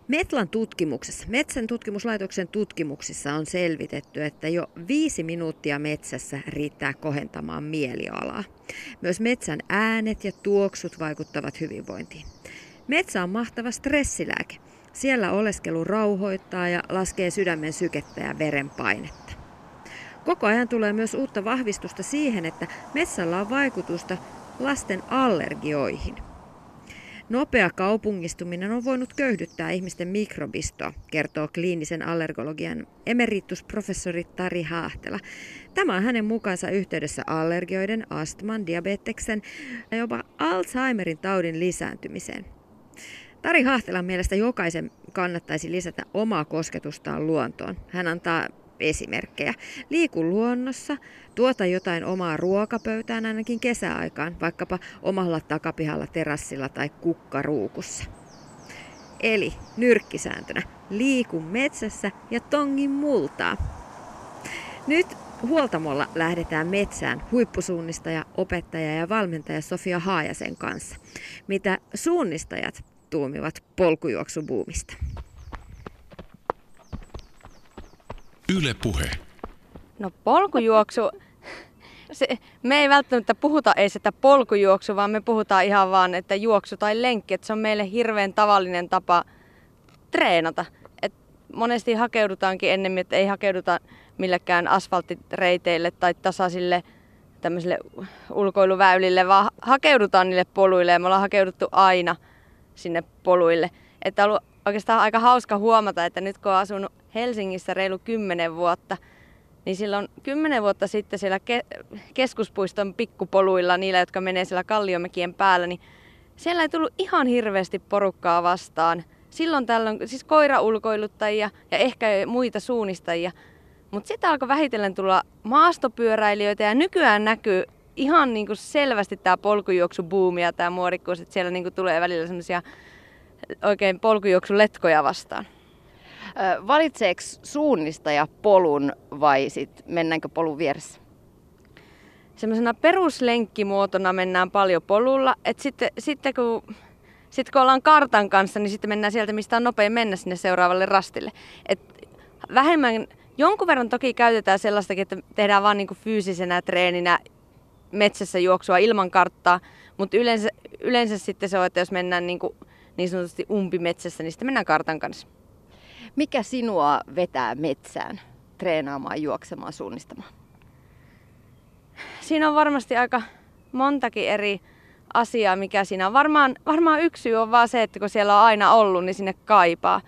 Metlan tutkimuksessa, Metsän tutkimuslaitoksen tutkimuksissa on selvitetty, että jo viisi minuuttia metsässä riittää kohentamaan mielialaa. Myös metsän äänet ja tuoksut vaikuttavat hyvinvointiin. Metsä on mahtava stressilääke. Siellä oleskelu rauhoittaa ja laskee sydämen sykettä ja verenpainetta. Koko ajan tulee myös uutta vahvistusta siihen, että metsällä on vaikutusta lasten allergioihin. Nopea kaupungistuminen on voinut köyhdyttää ihmisten mikrobistoa, kertoo kliinisen allergologian emeritusprofessori Tari Haahtela. Tämä on hänen mukaansa yhteydessä allergioiden, astman, diabeteksen ja jopa Alzheimerin taudin lisääntymiseen. Tari Haahtelan mielestä jokaisen kannattaisi lisätä omaa kosketustaan luontoon. Hän antaa esimerkkejä. Liiku luonnossa, tuota jotain omaa ruokapöytään ainakin kesäaikaan, vaikkapa omalla takapihalla, terassilla tai kukkaruukussa. Eli nyrkkisääntönä, liiku metsässä ja tongin multaa. Nyt Huoltamolla lähdetään metsään huippusuunnistaja, opettaja ja valmentaja Sofia Haajasen kanssa. Mitä suunnistajat tuomivat polkujuoksubuumista? Yle Puhe. No polkujuoksu, se, me ei välttämättä puhuta edes, että polkujuoksu, vaan me puhutaan ihan vaan, että juoksu tai lenkki, että se on meille hirveän tavallinen tapa treenata. Et monesti hakeudutaankin ennemmin, että ei hakeuduta millekään asfalttireiteille tai tasaisille tämmöisille ulkoiluväylille, vaan hakeudutaan niille poluille ja me ollaan hakeuduttu aina sinne poluille. Että on ollut oikeastaan aika hauska huomata, että nyt kun on asunut Helsingissä reilu 10 vuotta, niin silloin 10 vuotta sitten siellä ke- keskuspuiston pikkupoluilla, niillä jotka menee siellä kalliomekien päällä, niin siellä ei tullut ihan hirveästi porukkaa vastaan. Silloin tällöin siis koiraulkoiluttajia ja ehkä muita suunnistajia. Mutta sitten alkoi vähitellen tulla maastopyöräilijöitä ja nykyään näkyy ihan niinku selvästi tämä polkujuoksubuumi ja tämä muodikkuus, että siellä niinku tulee välillä semmoisia oikein polkujuoksuletkoja vastaan. Valitseeko suunnistaja polun vai sit mennäänkö polun vieressä? Semmoisena peruslenkkimuotona mennään paljon polulla. Et sitten, sitten kun sitten kun ollaan kartan kanssa, niin sitten mennään sieltä, mistä on nopein mennä sinne seuraavalle rastille. Et vähemmän, jonkun verran toki käytetään sellaistakin, että tehdään vaan niinku fyysisenä treeninä metsässä juoksua ilman karttaa, mutta yleensä, yleensä sitten se on, että jos mennään niinku niin sanotusti umpimetsässä, niin sitten mennään kartan kanssa. Mikä sinua vetää metsään treenaamaan, juoksemaan, suunnistamaan? Siinä on varmasti aika montakin eri asiaa, mikä siinä on. Varmaan, varmaan yksi syy on vaan se, että kun siellä on aina ollut, niin sinne kaipaa.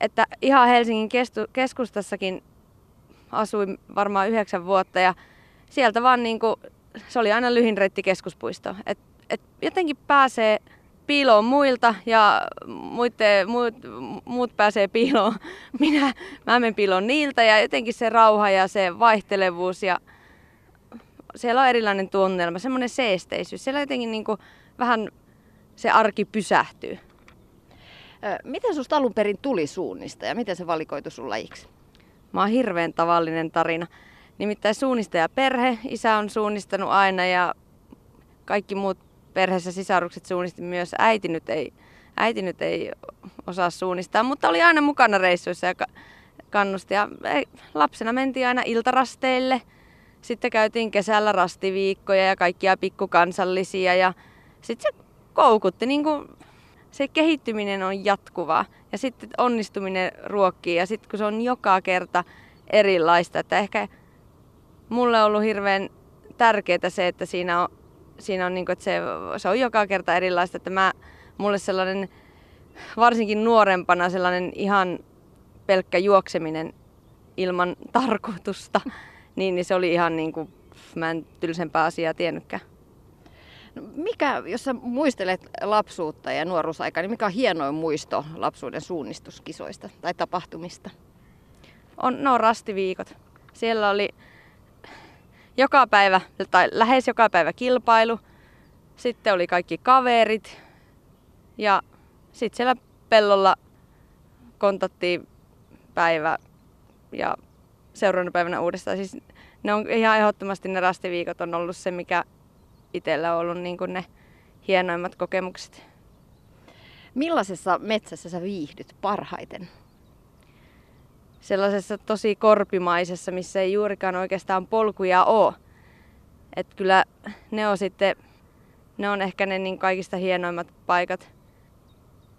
Että ihan Helsingin keskustassakin asuin varmaan yhdeksän vuotta ja sieltä vaan niin kuin, se oli aina lyhin reitti keskuspuisto. Et, et jotenkin pääsee piiloon muilta ja muitte, muut, muut pääsee piiloon. Minä, mä menen piiloon niiltä ja jotenkin se rauha ja se vaihtelevuus ja siellä on erilainen tunnelma, semmoinen seesteisyys. Siellä jotenkin niin kuin vähän se arki pysähtyy. Miten susta alun perin tuli suunnista ja miten se valikoitu sun lajiksi? Mä oon hirveän tavallinen tarina. Nimittäin suunnistaja perhe, isä on suunnistanut aina ja kaikki muut perheessä sisarukset suunnisti myös. Äiti nyt ei, äiti nyt ei osaa suunnistaa, mutta oli aina mukana reissuissa ja kannusti. Ja lapsena mentiin aina iltarasteille. Sitten käytiin kesällä rastiviikkoja ja kaikkia pikkukansallisia ja sitten se koukutti. Niin kuin se kehittyminen on jatkuvaa ja sitten onnistuminen ruokkii ja sitten kun se on joka kerta erilaista, että ehkä mulle on ollut hirveän tärkeää se, että siinä on siinä on niin kuin, että se, se on joka kerta erilaista, että mä, mulle sellainen varsinkin nuorempana sellainen ihan pelkkä juokseminen ilman tarkoitusta, niin, niin se oli ihan niin kuin, mä en tylsempää asiaa tiennytkään. No mikä, jos sä muistelet lapsuutta ja nuoruusaikaa, niin mikä on hienoin muisto lapsuuden suunnistuskisoista tai tapahtumista? On, no rastiviikot. Siellä oli joka päivä tai lähes joka päivä kilpailu. Sitten oli kaikki kaverit ja sitten siellä pellolla kontattiin päivä ja seuraavana päivänä uudestaan. Siis ne on ihan ehdottomasti ne rastiviikot on ollut se, mikä itsellä on ollut niin kuin ne hienoimmat kokemukset. Millaisessa metsässä sä viihdyt parhaiten? Sellaisessa tosi korpimaisessa, missä ei juurikaan oikeastaan polkuja ole. Et kyllä ne on sitten, ne on ehkä ne niin kaikista hienoimmat paikat.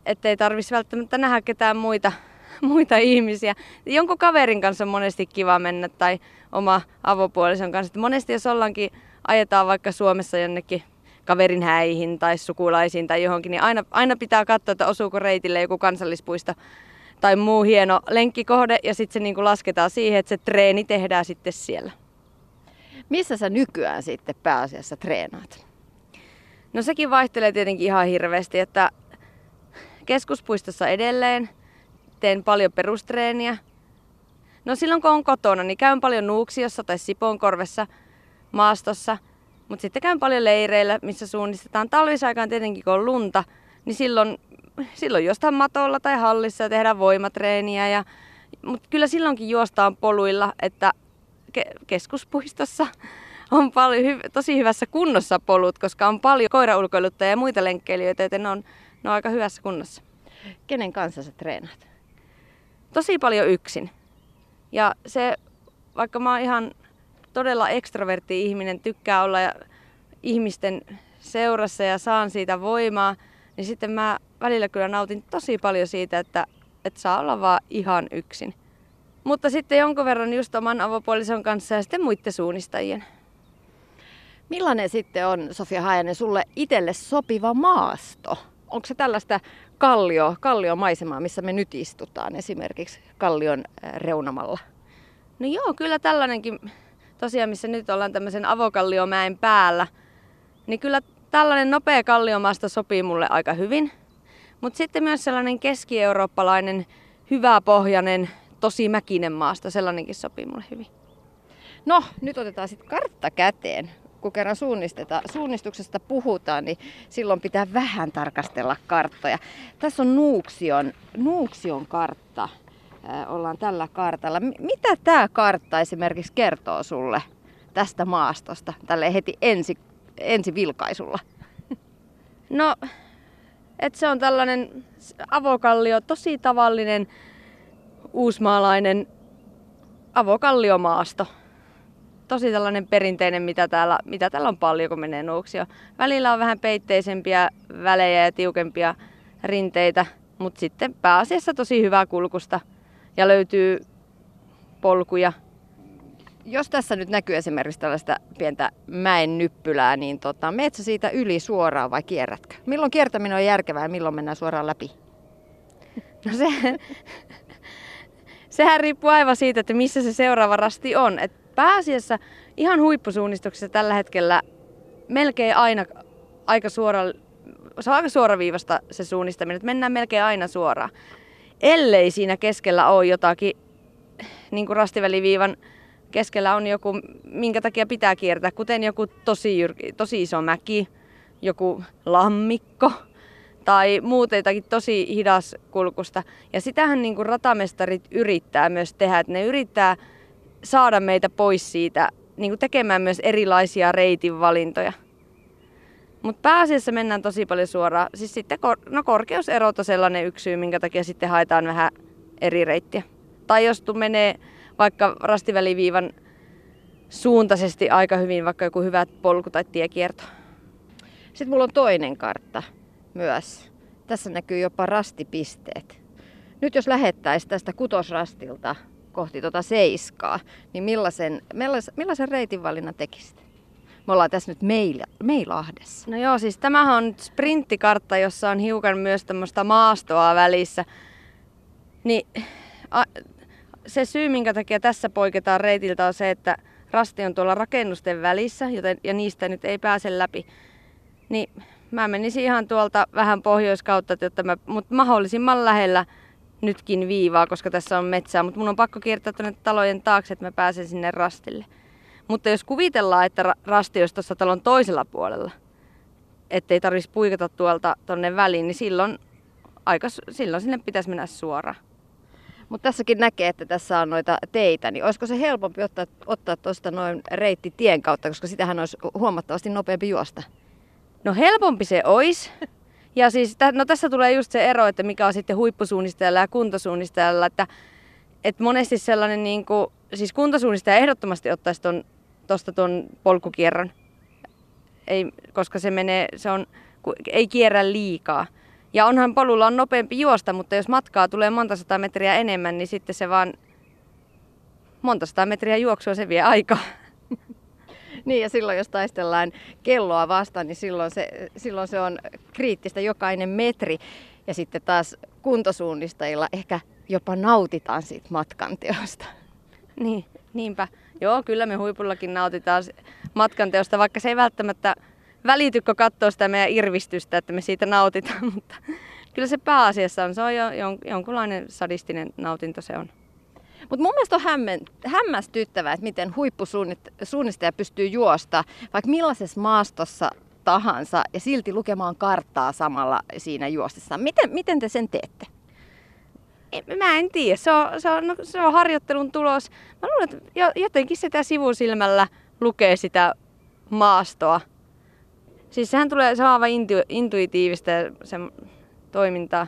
Että ei tarvitsisi välttämättä nähdä ketään muita, muita ihmisiä. Jonkun kaverin kanssa on monesti kiva mennä tai oma avopuolison kanssa. Että monesti jos ollaankin, ajetaan vaikka Suomessa jonnekin kaverin häihin tai sukulaisiin tai johonkin, niin aina, aina pitää katsoa, että osuuko reitille joku kansallispuisto tai muu hieno lenkkikohde ja sitten se niin kuin lasketaan siihen, että se treeni tehdään sitten siellä. Missä sä nykyään sitten pääasiassa treenaat? No sekin vaihtelee tietenkin ihan hirveästi, että keskuspuistossa edelleen teen paljon perustreeniä. No silloin kun on kotona, niin käyn paljon Nuuksiossa tai Siponkorvessa maastossa. Mutta sitten käyn paljon leireillä, missä suunnistetaan talvisaikaan tietenkin kun on lunta, niin silloin, silloin jostain matolla tai hallissa ja tehdään voimatreeniä. Ja, mutta kyllä silloinkin juostaan poluilla, että ke- keskuspuistossa on paljon hy- tosi hyvässä kunnossa polut, koska on paljon koiraulkoiluttajia ja muita lenkkeilijöitä, joten ne on, ne on aika hyvässä kunnossa. Kenen kanssa sä treenaat? Tosi paljon yksin. Ja se, vaikka mä oon ihan todella ekstrovertti ihminen, tykkää olla ihmisten seurassa ja saan siitä voimaa, niin sitten mä välillä kyllä nautin tosi paljon siitä, että, että saa olla vaan ihan yksin. Mutta sitten jonkun verran just oman avopuolison kanssa ja sitten muiden suunnistajien. Millainen sitten on, Sofia Hajanen, sulle itselle sopiva maasto? Onko se tällaista kallio, kalliomaisemaa, missä me nyt istutaan, esimerkiksi kallion reunamalla? No joo, kyllä tällainenkin, tosiaan missä nyt ollaan tämmöisen avokalliomäen päällä, niin kyllä tällainen nopea kalliomaasto sopii mulle aika hyvin. Mutta sitten myös sellainen keski-eurooppalainen, hyväpohjainen, tosi mäkinen maasto, sellainenkin sopii mulle hyvin. No, nyt otetaan sitten kartta käteen kun kerran suunnistuksesta puhutaan, niin silloin pitää vähän tarkastella karttoja. Tässä on Nuuksion, Nuuksion kartta. Äh, ollaan tällä kartalla. Mitä tämä kartta esimerkiksi kertoo sulle tästä maastosta tälle heti ensi, ensi vilkaisulla? No, että se on tällainen avokallio, tosi tavallinen uusmaalainen avokalliomaasto tosi tällainen perinteinen, mitä täällä, mitä täällä on paljon, kun menee nuuksio. Välillä on vähän peitteisempiä välejä ja tiukempia rinteitä, mutta sitten pääasiassa tosi hyvää kulkusta ja löytyy polkuja. Jos tässä nyt näkyy esimerkiksi tällaista pientä mäen nyppylää, niin tota, meetsä siitä yli suoraan vai kierrätkö? Milloin kiertäminen on järkevää ja milloin mennään suoraan läpi? No se, sehän riippuu aivan siitä, että missä se seuraava rasti on. Et pääasiassa ihan huippusuunnistuksessa tällä hetkellä melkein aina aika suora, se on aika suoraviivasta se suunnistaminen, että mennään melkein aina suoraan. Ellei siinä keskellä ole jotakin, niin kuin rastiväliviivan keskellä on joku, minkä takia pitää kiertää, kuten joku tosi, tosi iso mäki, joku lammikko tai muuten jotakin tosi hidas kulkusta. Ja sitähän niin kuin ratamestarit yrittää myös tehdä, että ne yrittää saada meitä pois siitä niin kuin tekemään myös erilaisia reitin valintoja. Mutta pääasiassa mennään tosi paljon suoraan. Siis sitten kor- no korkeuserot on sellainen yksi syy, minkä takia sitten haetaan vähän eri reittiä. Tai jos tu menee vaikka rastiväliviivan suuntaisesti aika hyvin, vaikka joku hyvä polku tai tiekierto. Sitten mulla on toinen kartta myös. Tässä näkyy jopa rastipisteet. Nyt jos lähettäisiin tästä kutosrastilta kohti tuota seiskaa, niin millaisen, millaisen, millaisen reitin valinnan tekisit? Me ollaan tässä nyt Meilahdessa. No joo, siis tämähän on sprinttikartta, jossa on hiukan myös tämmöistä maastoa välissä. Niin a, se syy, minkä takia tässä poiketaan reitiltä on se, että rasti on tuolla rakennusten välissä, joten, ja niistä nyt ei pääse läpi. Niin mä menisin ihan tuolta vähän pohjoiskautta, mutta mahdollisimman lähellä nytkin viivaa, koska tässä on metsää, mutta mun on pakko kiertää tuonne talojen taakse, että mä pääsen sinne rastille. Mutta jos kuvitellaan, että rasti olisi tuossa talon toisella puolella, ettei tarvitsisi puikata tuolta tonne väliin, niin silloin, aika, silloin sinne pitäisi mennä suoraan. Mutta tässäkin näkee, että tässä on noita teitä, niin olisiko se helpompi ottaa, ottaa tuosta noin reitti tien kautta, koska sitähän olisi huomattavasti nopeampi juosta? No helpompi se olisi, ja siis, no tässä tulee just se ero, että mikä on sitten huippusuunnistajalla ja kuntosuunnistajalla, että, että monesti sellainen niin kuin, siis kuntosuunnistaja ehdottomasti ottaisi ton, tosta ton polkukierron, ei, koska se menee, se on, ei kierrä liikaa. Ja onhan polulla on nopeampi juosta, mutta jos matkaa tulee monta sata metriä enemmän, niin sitten se vaan monta sata metriä juoksua se vie aikaa. Niin ja silloin jos taistellaan kelloa vastaan, niin silloin se, silloin se on kriittistä jokainen metri. Ja sitten taas kuntosuunnistajilla ehkä jopa nautitaan siitä matkanteosta. Niin, niinpä. Joo, kyllä me huipullakin nautitaan matkanteosta, vaikka se ei välttämättä välity, kun katsoo sitä meidän irvistystä, että me siitä nautitaan, mutta kyllä se pääasiassa on, se on jo jonkunlainen sadistinen nautinto se on. Mutta mun mielestä on hämmen, hämmästyttävää, että miten huippusuunnistaja pystyy juosta vaikka millaisessa maastossa tahansa ja silti lukemaan karttaa samalla siinä juostessa. Miten, miten te sen teette? Mä en tiedä, se on, se, on, no, se on harjoittelun tulos. Mä luulen, että jotenkin sitä sivusilmällä lukee sitä maastoa. Siis sehän tulee, aivan intu, intuitiivista se toimintaa.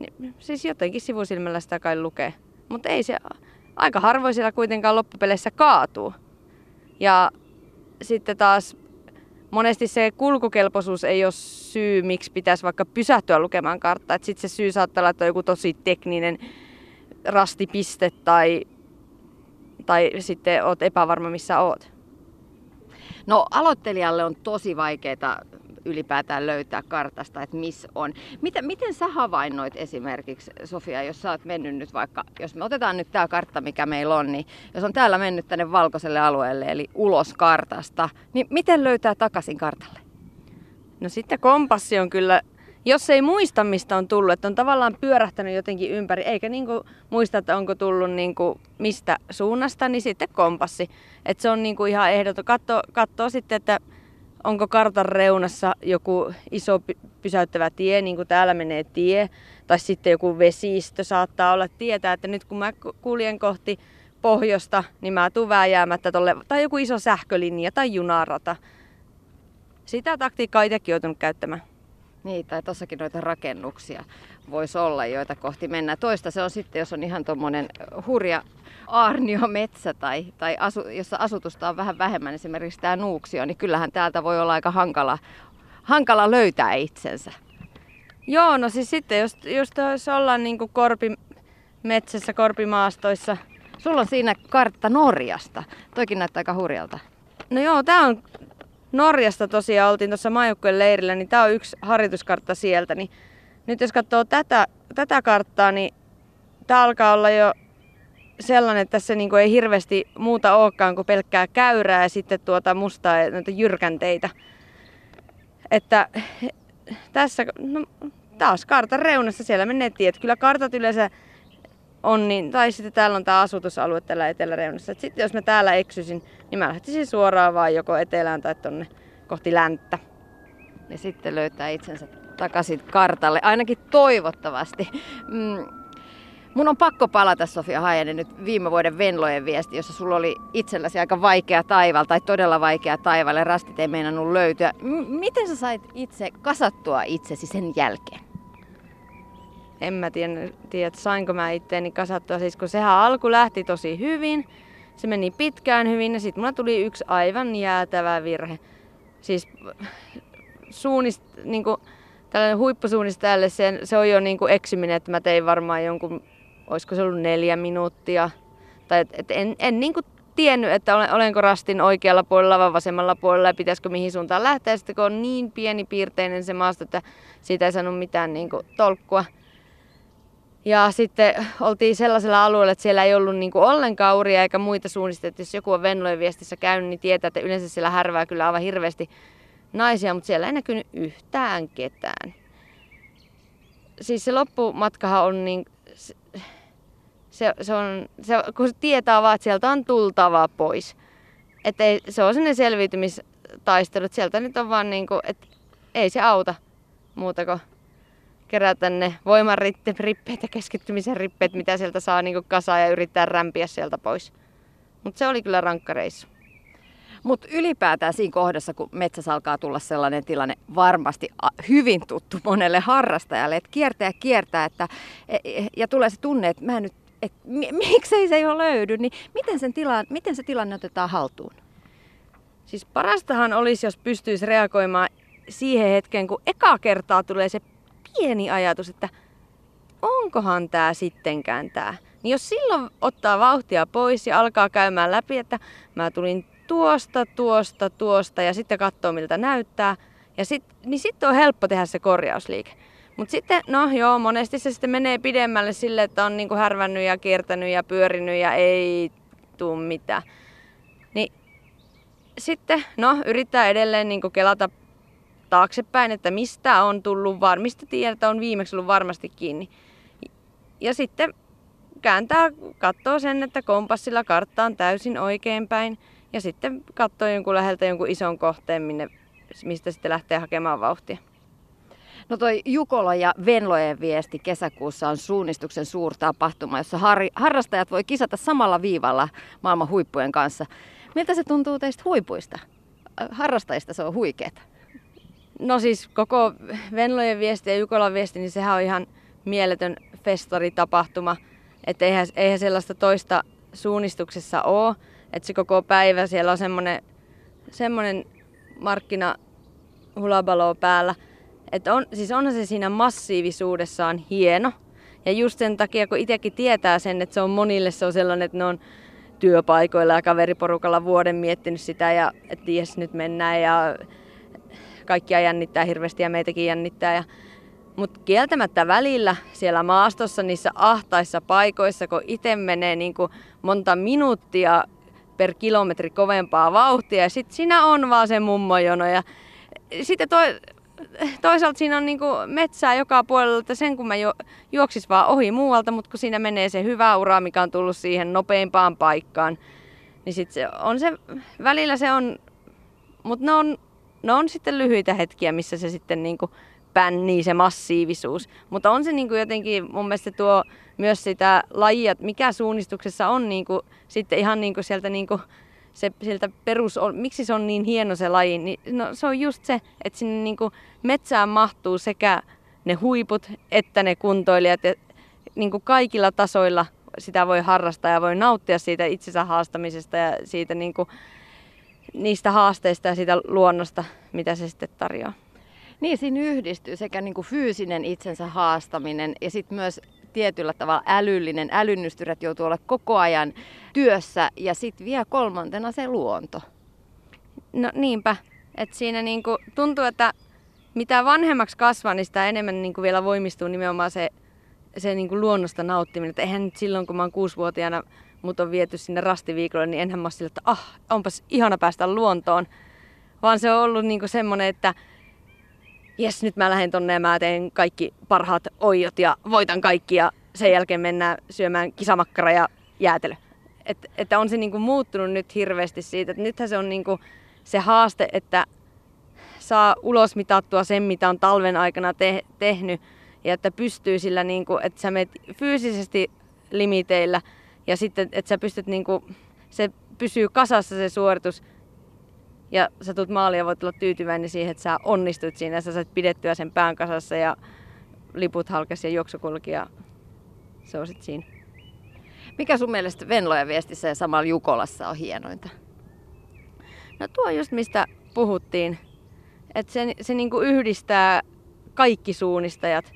Niin, siis jotenkin sivusilmällä sitä kai lukee. Mutta ei se, aika harvoin siellä kuitenkaan loppupeleissä kaatuu. Ja sitten taas monesti se kulkukelpoisuus ei ole syy, miksi pitäisi vaikka pysähtyä lukemaan karttaa. Sitten se syy saattaa olla, että on joku tosi tekninen rastipiste tai, tai sitten oot epävarma, missä oot. No aloittelijalle on tosi vaikeaa ylipäätään löytää kartasta, että missä on. Miten, miten sä havainnoit esimerkiksi, Sofia, jos sä oot mennyt nyt vaikka, jos me otetaan nyt tämä kartta, mikä meillä on, niin jos on täällä mennyt tänne valkoiselle alueelle, eli ulos kartasta, niin miten löytää takaisin kartalle? No sitten kompassi on kyllä jos ei muista, mistä on tullut, että on tavallaan pyörähtänyt jotenkin ympäri, eikä niinku muista, että onko tullut niinku mistä suunnasta, niin sitten kompassi. Että se on niinku ihan ehdoton. Katso, katsoo sitten, että onko kartan reunassa joku iso pysäyttävä tie, niin kuin täällä menee tie, tai sitten joku vesistö saattaa olla tietää, että nyt kun mä kuljen kohti pohjosta, niin mä tuun vääjäämättä tolle, tai joku iso sähkölinja tai junarata. Sitä taktiikkaa itsekin joutunut käyttämään. Niin, tai tuossakin noita rakennuksia voisi olla, joita kohti mennään. Toista se on sitten, jos on ihan tuommoinen hurja aarniometsä tai, tai asu, jossa asutusta on vähän vähemmän, esimerkiksi tämä Nuuksio, niin kyllähän täältä voi olla aika hankala, hankala löytää itsensä. Joo, no siis sitten jos, jos, jos ollaan niin kuin korpimetsässä, korpimaastoissa. Sulla on siinä kartta Norjasta. Toikin näyttää aika hurjalta. No joo, tää on Norjasta tosiaan oltiin tuossa maajoukkueen leirillä, niin tämä on yksi harjoituskartta sieltä. Niin nyt jos katsoo tätä, tätä karttaa, niin tämä alkaa olla jo sellainen, että tässä niin ei hirveästi muuta olekaan kuin pelkkää käyrää ja sitten tuota mustaa ja noita jyrkänteitä. Että tässä, no, taas kartan reunassa siellä menee tiet. Kyllä kartat yleensä on, niin, tai sitten täällä on tämä asutusalue tällä eteläreunassa. Et sitten jos mä täällä eksysin, niin mä lähtisin suoraan vaan joko etelään tai tonne kohti länttä. Ja sitten löytää itsensä takaisin kartalle, ainakin toivottavasti. Mm. Mun on pakko palata Sofia Hajanen nyt viime vuoden Venlojen viesti, jossa sulla oli itselläsi aika vaikea taival tai todella vaikea taival ja rastit ei meinannut löytyä. M- miten sä sait itse kasattua itsesi sen jälkeen? En mä tiedä, tiedä sainko mä itteeni kasattua. Siis kun sehän alku lähti tosi hyvin, se meni pitkään hyvin ja sitten mulla tuli yksi aivan jäätävä virhe. Siis suunnist, niin kuin, tällainen huippusuunnistajalle se, se on jo niin kuin eksyminen, että mä tein varmaan jonkun, olisiko se ollut neljä minuuttia. Tai et, et en, en niin kuin tiennyt, että olen, olenko rastin oikealla puolella vai vasemmalla puolella ja pitäisikö mihin suuntaan lähteä. Sitten kun on niin pienipiirteinen se maasto, että siitä ei saanut mitään niin kuin, tolkkua, ja sitten oltiin sellaisella alueella, että siellä ei ollut niin kuin ollenkaan uria eikä muita suunnistettu. Jos joku on Venlojen viestissä käynyt, niin tietää, että yleensä siellä härvää kyllä aivan hirveästi naisia, mutta siellä ei näkynyt yhtään ketään. Siis se loppumatkahan on niin... Se, se, on, se, kun tietää vaan, että sieltä on tultava pois. Että ei, se on sellainen selviytymistaistelu, että sieltä nyt on vaan niin kuin, että ei se auta muuta kuin kerätä ne voiman rippeet ja keskittymisen rippeet, mitä sieltä saa niin kasaan ja yrittää rämpiä sieltä pois. Mutta se oli kyllä rankka reissu. Mutta ylipäätään siinä kohdassa, kun metsässä alkaa tulla sellainen tilanne, varmasti hyvin tuttu monelle harrastajalle, että kiertää ja kiertää, että, e, e, ja tulee se tunne, että mä en nyt, et, miksei se jo löydy, niin miten, sen tila, miten se tilanne otetaan haltuun? Siis parastahan olisi, jos pystyisi reagoimaan siihen hetkeen, kun eka kertaa tulee se pieni ajatus, että onkohan tämä sittenkään tämä. Niin jos silloin ottaa vauhtia pois ja alkaa käymään läpi, että mä tulin tuosta, tuosta, tuosta ja sitten katsoo miltä näyttää, ja sit, niin sitten on helppo tehdä se korjausliike. Mutta sitten, no joo, monesti se sitten menee pidemmälle sille, että on niinku härvännyt ja kiertänyt ja pyörinyt ja ei tuu mitään. Niin sitten, no yrittää edelleen niinku kelata taaksepäin, että mistä on tullut, var, mistä tiedät, on viimeksi ollut varmasti kiinni. Ja sitten kääntää, katsoo sen, että kompassilla kartta on täysin oikeinpäin. Ja sitten katsoo jonkun läheltä jonkun ison kohteen, minne, mistä sitten lähtee hakemaan vauhtia. No toi Jukola ja Venlojen viesti kesäkuussa on suunnistuksen suurtapahtuma, jossa har- harrastajat voi kisata samalla viivalla maailman huippujen kanssa. Miltä se tuntuu teistä huipuista? Harrastajista se on huikeeta. No siis koko Venlojen viesti ja Jukolan viesti, niin sehän on ihan mieletön festaritapahtuma. Että eihän, eihän sellaista toista suunnistuksessa ole. Että se koko päivä siellä on semmoinen, semmoinen markkina hulabalo päällä. Että on, siis onhan se siinä massiivisuudessaan hieno. Ja just sen takia, kun itsekin tietää sen, että se on monille se on sellainen, että ne on työpaikoilla ja kaveriporukalla vuoden miettinyt sitä ja että jes nyt mennään ja kaikkia jännittää hirveästi ja meitäkin jännittää. Ja, mutta kieltämättä välillä siellä maastossa niissä ahtaissa paikoissa, kun itse menee niin kuin monta minuuttia per kilometri kovempaa vauhtia ja sitten siinä on vaan se mummojono ja sitten toi, toisaalta siinä on niinku metsää joka puolella, että sen kun mä jo, juoksis vaan ohi muualta, mutta kun siinä menee se hyvä ura, mikä on tullut siihen nopeimpaan paikkaan, niin sit se on se, välillä se on, mutta ne on, ne on sitten lyhyitä hetkiä, missä se sitten niinku pännii se massiivisuus. Mutta on se niinku jotenkin, mun mielestä tuo myös sitä lajia, mikä suunnistuksessa on niinku, sitten ihan niinku sieltä niinku, se sieltä perus, miksi se on niin hieno se laji, niin no, se on just se, että sinne niinku metsään mahtuu sekä ne huiput että ne kuntoilijat. Ja niinku kaikilla tasoilla sitä voi harrastaa ja voi nauttia siitä itsensä haastamisesta ja siitä niinku, niistä haasteista ja siitä luonnosta, mitä se sitten tarjoaa. Niin, siinä yhdistyy sekä niin kuin fyysinen itsensä haastaminen ja sitten myös tietyllä tavalla älyllinen. Älynnystyrät joutuu olla koko ajan työssä ja sitten vielä kolmantena se luonto. No niinpä, että siinä niinku tuntuu, että mitä vanhemmaksi kasvaa, niin sitä enemmän niinku vielä voimistuu nimenomaan se, se niinku luonnosta nauttiminen. Et eihän nyt silloin, kun mä oon kuusivuotiaana, mut on viety sinne rastiviikolle, niin enhän mä sille, että ah, onpas ihana päästä luontoon. Vaan se on ollut niinku semmoinen, että jes, nyt mä lähden tonne ja mä teen kaikki parhaat oijot ja voitan kaikki ja sen jälkeen mennään syömään kisamakkara ja jäätelö. Et, että on se niinku muuttunut nyt hirveästi siitä, että nythän se on niinku se haaste, että saa ulos mitattua sen, mitä on talven aikana te- tehnyt ja että pystyy sillä, niinku, että sä menet fyysisesti limiteillä ja sitten, että sä pystyt niinku, se pysyy kasassa se suoritus ja sä tulet maaliin ja voit olla tyytyväinen siihen, että sä onnistut siinä sä saat pidettyä sen pään kasassa ja liput halkesi ja juoksu kulki ja se on sitten siinä. Mikä sun mielestä Venloja viestissä ja samalla Jukolassa on hienointa? No tuo just mistä puhuttiin, että se, se niinku yhdistää kaikki suunnistajat.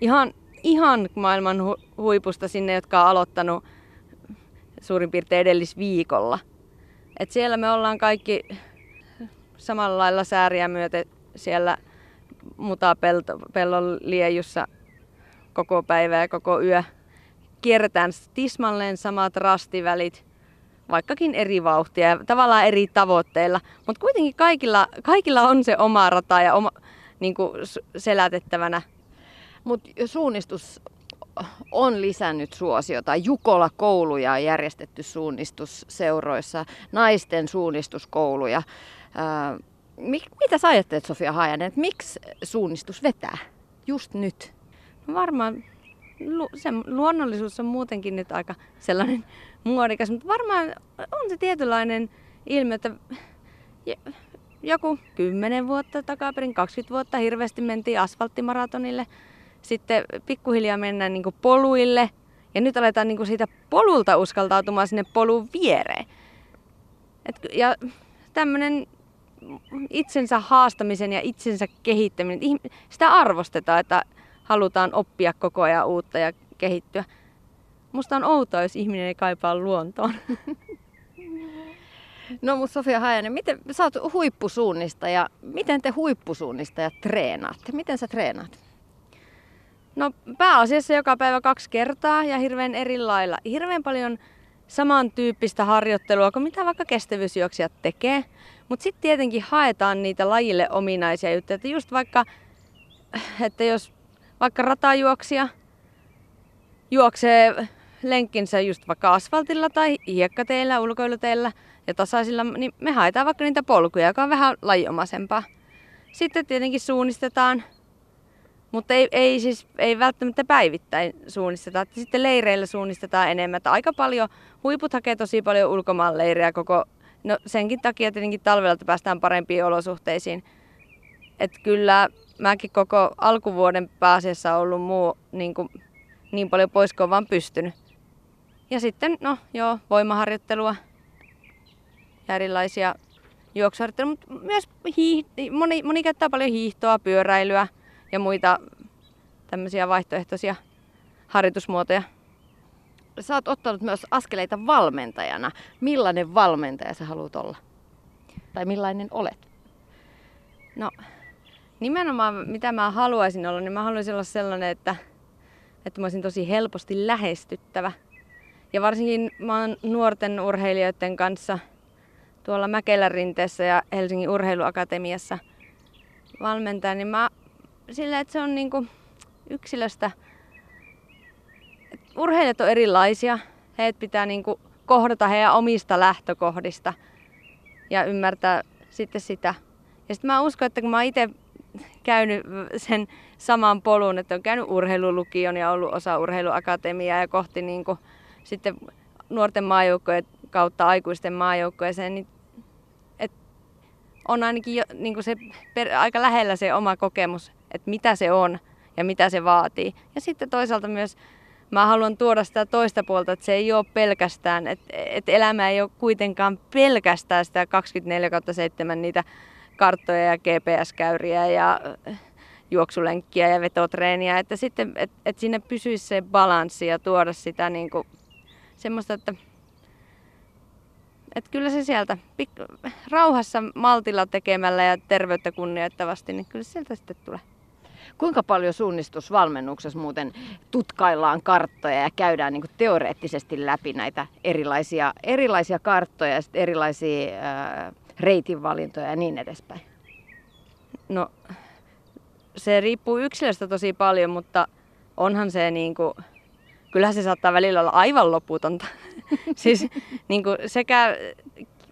Ihan, ihan maailman hu, huipusta sinne, jotka on aloittanut suurin piirtein edellisviikolla. Et siellä me ollaan kaikki samalla lailla sääriä myöten siellä mutapellon liejussa koko päivä ja koko yö. Kierretään tismalleen samat rastivälit, vaikkakin eri vauhtia ja tavallaan eri tavoitteilla, mutta kuitenkin kaikilla, kaikilla on se oma rata ja oma niin selätettävänä. Mutta suunnistus on lisännyt suosiota. Jukola kouluja on järjestetty suunnistusseuroissa, naisten suunnistuskouluja. Ää, mitä sä ajattelet Sofia Haajanen, että miksi suunnistus vetää just nyt? No varmaan lu, se luonnollisuus on muutenkin nyt aika sellainen muodikas, mutta varmaan on se tietynlainen ilmiö, että joku 10 vuotta takaperin, 20 vuotta hirveästi mentiin asfalttimaratonille. Sitten pikkuhiljaa mennään niin poluille ja nyt aletaan niin siitä polulta uskaltautumaan sinne polun viereen. Et, ja tämmöinen itsensä haastamisen ja itsensä kehittäminen. Sitä arvostetaan, että halutaan oppia koko ajan uutta ja kehittyä. Musta on outoa, jos ihminen ei kaipaa luontoon. No mutta Sofia Hajanen, miten, sä oot huippusuunnistaja. Miten te huippusuunnistajat treenaatte? Miten sä treenaat? No pääasiassa joka päivä kaksi kertaa ja hirveän eri lailla. Hirveän paljon samantyyppistä harjoittelua kuin mitä vaikka kestävyysjuoksijat tekee. Mutta sitten tietenkin haetaan niitä lajille ominaisia juttuja. Että just vaikka, että jos vaikka ratajuoksija juoksee lenkkinsä just vaikka asfaltilla tai hiekkateillä, ulkoiluteillä ja tasaisilla, niin me haetaan vaikka niitä polkuja, joka on vähän lajiomaisempaa. Sitten tietenkin suunnistetaan, mutta ei, ei, siis, ei välttämättä päivittäin suunnisteta. Sitten leireillä suunnistetaan enemmän. Että aika paljon, huiput hakee tosi paljon ulkomaan leirejä koko, no senkin takia tietenkin talvella päästään parempiin olosuhteisiin. Että kyllä mäkin koko alkuvuoden pääasiassa ollut muu niin, kuin, niin paljon pois kuin vaan pystynyt. Ja sitten, no joo, voimaharjoittelua ja erilaisia juoksuharjoitteluja, mutta myös hiih- moni, moni käyttää paljon hiihtoa, pyöräilyä ja muita tämmöisiä vaihtoehtoisia harjoitusmuotoja. Sä oot ottanut myös askeleita valmentajana. Millainen valmentaja sä haluat olla? Tai millainen olet? No, nimenomaan mitä mä haluaisin olla, niin mä haluaisin olla sellainen, että, että mä olisin tosi helposti lähestyttävä. Ja varsinkin mä oon nuorten urheilijoiden kanssa tuolla Mäkelän rinteessä ja Helsingin urheiluakatemiassa valmentaja, niin mä sillä, että se on niinku yksilöstä. Urheilijat on erilaisia. Heitä pitää niinku kohdata heidän omista lähtökohdista ja ymmärtää sitten sitä. Ja sitten mä uskon, että kun mä itse käynyt sen saman polun, että on käynyt urheilulukion ja ollut osa urheiluakatemiaa ja kohti niin kuin sitten nuorten maajoukkojen kautta aikuisten maajoukkoeseen, niin et on ainakin jo, niin kuin se per, aika lähellä se oma kokemus, että mitä se on ja mitä se vaatii. Ja sitten toisaalta myös mä haluan tuoda sitä toista puolta, että se ei ole pelkästään, että, että elämä ei ole kuitenkaan pelkästään sitä 24 7 niitä karttoja ja GPS-käyriä ja äh, juoksulenkkiä ja vetotreeniä, että sitten et, et sinne pysyisi se balanssi ja tuoda sitä niin kuin, semmoista, että et kyllä se sieltä pik- rauhassa maltilla tekemällä ja terveyttä kunnioittavasti, niin kyllä sieltä sitten tulee. Kuinka paljon suunnistusvalmennuksessa muuten tutkaillaan karttoja ja käydään niin teoreettisesti läpi näitä erilaisia, erilaisia karttoja ja erilaisia ää, reitinvalintoja ja niin edespäin? No, se riippuu yksilöstä tosi paljon, mutta onhan se niin kuin, kyllähän se saattaa välillä olla aivan loputonta. siis niin kuin sekä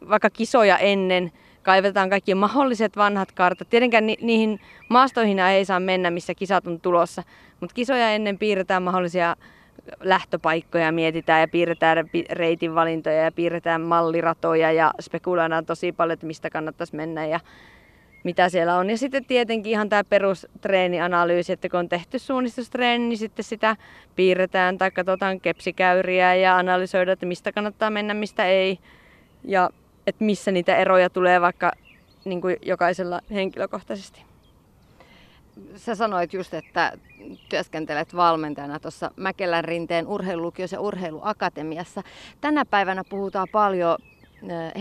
vaikka kisoja ennen kaivetaan kaikki mahdolliset vanhat kartat. Tietenkään ni- niihin maastoihin ei saa mennä, missä kisat on tulossa, mutta kisoja ennen piirretään mahdollisia lähtöpaikkoja mietitään ja piirretään reitin valintoja ja piirretään malliratoja ja spekuloidaan tosi paljon, että mistä kannattaisi mennä ja mitä siellä on. Ja sitten tietenkin ihan tämä perustreenianalyysi, että kun on tehty suunnistustreeni, niin sitten sitä piirretään tai katsotaan kepsikäyriä ja analysoidaan, että mistä kannattaa mennä, mistä ei. Ja että missä niitä eroja tulee vaikka niin kuin jokaisella henkilökohtaisesti. Sä sanoit just, että työskentelet valmentajana tuossa Mäkelän rinteen urheilulukiossa ja urheiluakatemiassa. Tänä päivänä puhutaan paljon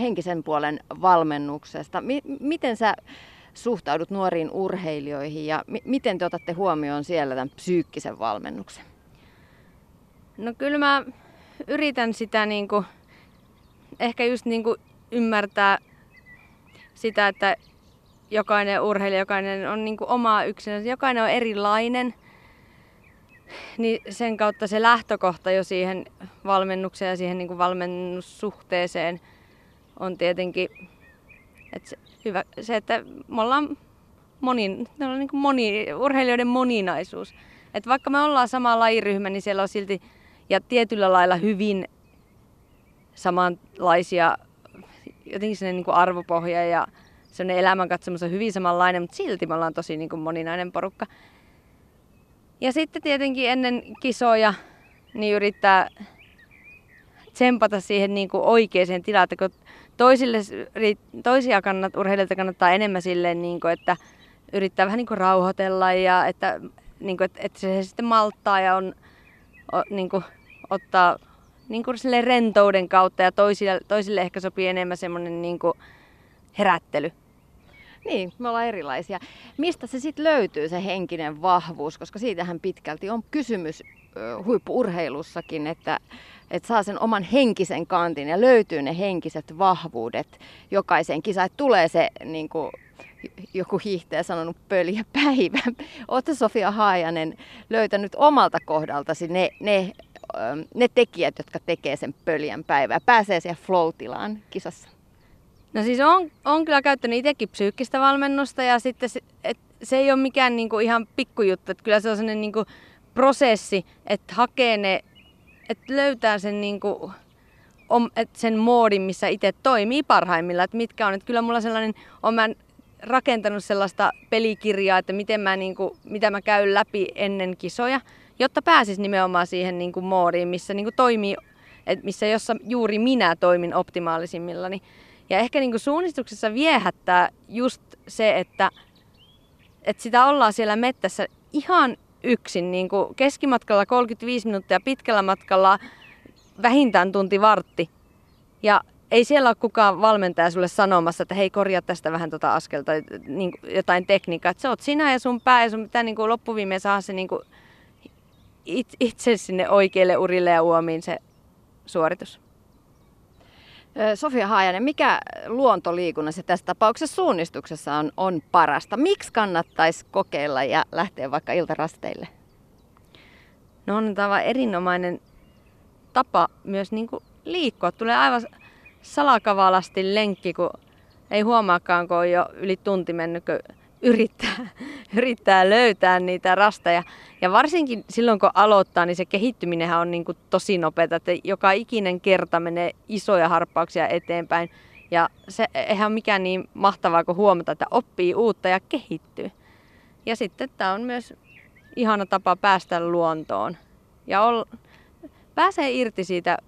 henkisen puolen valmennuksesta. Miten sä suhtaudut nuoriin urheilijoihin ja m- miten te otatte huomioon siellä tämän psyykkisen valmennuksen? No kyllä mä yritän sitä niin kuin, ehkä just niin kuin ymmärtää sitä, että jokainen urheilija, jokainen on niin kuin oma yksilönsä, jokainen on erilainen. Niin sen kautta se lähtökohta jo siihen valmennukseen ja siihen niin kuin valmennussuhteeseen on tietenkin että se, hyvä, se, että me ollaan monin, on niin kuin moni, urheilijoiden moninaisuus. Että vaikka me ollaan sama lajiryhmä, niin siellä on silti ja tietyllä lailla hyvin samanlaisia jotenkin sellainen niin kuin arvopohja ja sellainen elämänkatsomus on hyvin samanlainen, mutta silti me ollaan tosi niin kuin moninainen porukka. Ja sitten tietenkin ennen kisoja niin yrittää tsempata siihen niin kuin oikeaan tilaan, että kun toisille, toisia kannat, urheilijoita kannattaa enemmän silleen, niin kuin, että yrittää vähän niin kuin rauhoitella ja että, niin kuin, että, että se sitten malttaa ja on, o, niin kuin, ottaa niin kuin rentouden kautta ja toisille, toisille ehkä sopii enemmän semmoinen niin herättely. Niin, me ollaan erilaisia. Mistä se sitten löytyy se henkinen vahvuus, koska siitähän pitkälti on kysymys huippuurheilussakin, että, että saa sen oman henkisen kantin ja löytyy ne henkiset vahvuudet jokaiseen kisaan. Että tulee se, niin kuin joku hiihtäjä sanonut, pöliä päivä. Oletko Sofia Haajanen löytänyt omalta kohdaltasi ne, ne, ne tekijät, jotka tekee sen pöljän päivää, pääsee siihen flow kisassa? No siis on, on kyllä käyttänyt itsekin psyykkistä valmennusta ja sitten se, et, se ei ole mikään niinku ihan pikkujuttu, että kyllä se on sellainen niinku prosessi, että hakee ne, että löytää sen niinku, om, et sen moodin, missä itse toimii parhaimmillaan, että mitkä on, että kyllä mulla sellainen, on mä rakentanut sellaista pelikirjaa, että miten mä, niinku, mitä mä käyn läpi ennen kisoja, jotta pääsis nimenomaan siihen niinku moodiin, missä niinku toimii, et missä jossa juuri minä toimin optimaalisimmillani. Ja ehkä niin kuin suunnistuksessa viehättää just se, että, että sitä ollaan siellä mettässä ihan yksin. Niin kuin keskimatkalla 35 minuuttia, pitkällä matkalla vähintään tunti vartti. Ja ei siellä ole kukaan valmentaja sulle sanomassa, että hei korjaa tästä vähän tuota askelta, niin jotain tekniikkaa. Että sä oot sinä ja sun pää ja sun pitää niin kuin saada se niin kuin itse sinne oikeille urille ja uomiin se suoritus. Sofia Haajanen, mikä luontoliikunnassa tässä tapauksessa suunnistuksessa on, on parasta? Miksi kannattaisi kokeilla ja lähteä vaikka iltarasteille? No on tämä erinomainen tapa myös niin kuin liikkua. Tulee aivan salakavalasti lenkki, kun ei huomaakaan, kun on jo yli tunti mennyt, kun yrittää, yrittää löytää niitä rasteja. Ja varsinkin silloin, kun aloittaa, niin se kehittyminen on niin kuin tosi nopeata, että joka ikinen kerta menee isoja harppauksia eteenpäin. Ja se eihän ole mikään niin mahtavaa kuin huomata, että oppii uutta ja kehittyy. Ja sitten tämä on myös ihana tapa päästä luontoon. Ja ol, pääsee irti siitä,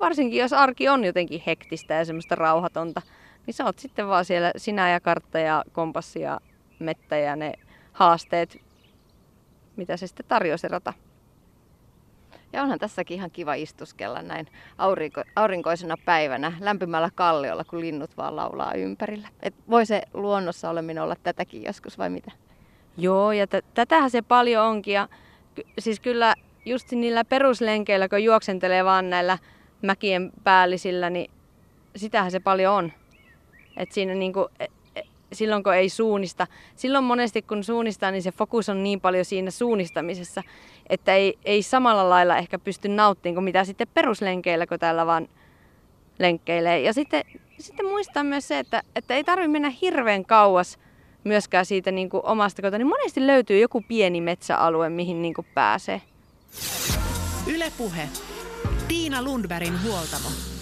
varsinkin jos arki on jotenkin hektistä ja semmoista rauhatonta, niin sä oot sitten vaan siellä sinä ja kartta ja kompassi ja mettä ja ne haasteet, mitä se sitten tarjoaa se rata. Ja onhan tässäkin ihan kiva istuskella näin aurinko, aurinkoisena päivänä lämpimällä kalliolla, kun linnut vaan laulaa ympärillä. Et voi se luonnossa oleminen olla tätäkin joskus vai mitä? Joo, ja t- tätähän se paljon onkin. Ja k- siis kyllä just niillä peruslenkeillä, kun juoksentelee vaan näillä mäkien päällisillä, niin sitähän se paljon on. Et siinä niinku, e, silloin kun ei suunnista. Silloin monesti kun suunnistaa, niin se fokus on niin paljon siinä suunnistamisessa, että ei, ei samalla lailla ehkä pysty nauttimaan kuin mitä sitten peruslenkeillä, kun täällä vaan lenkkeilee. Ja sitten, sitten muistaa myös se, että, että ei tarvitse mennä hirveän kauas myöskään siitä niin kuin omasta kotoa, niin monesti löytyy joku pieni metsäalue, mihin niin kuin pääsee. Ylepuhe. Tiina Lundbergin huoltamo.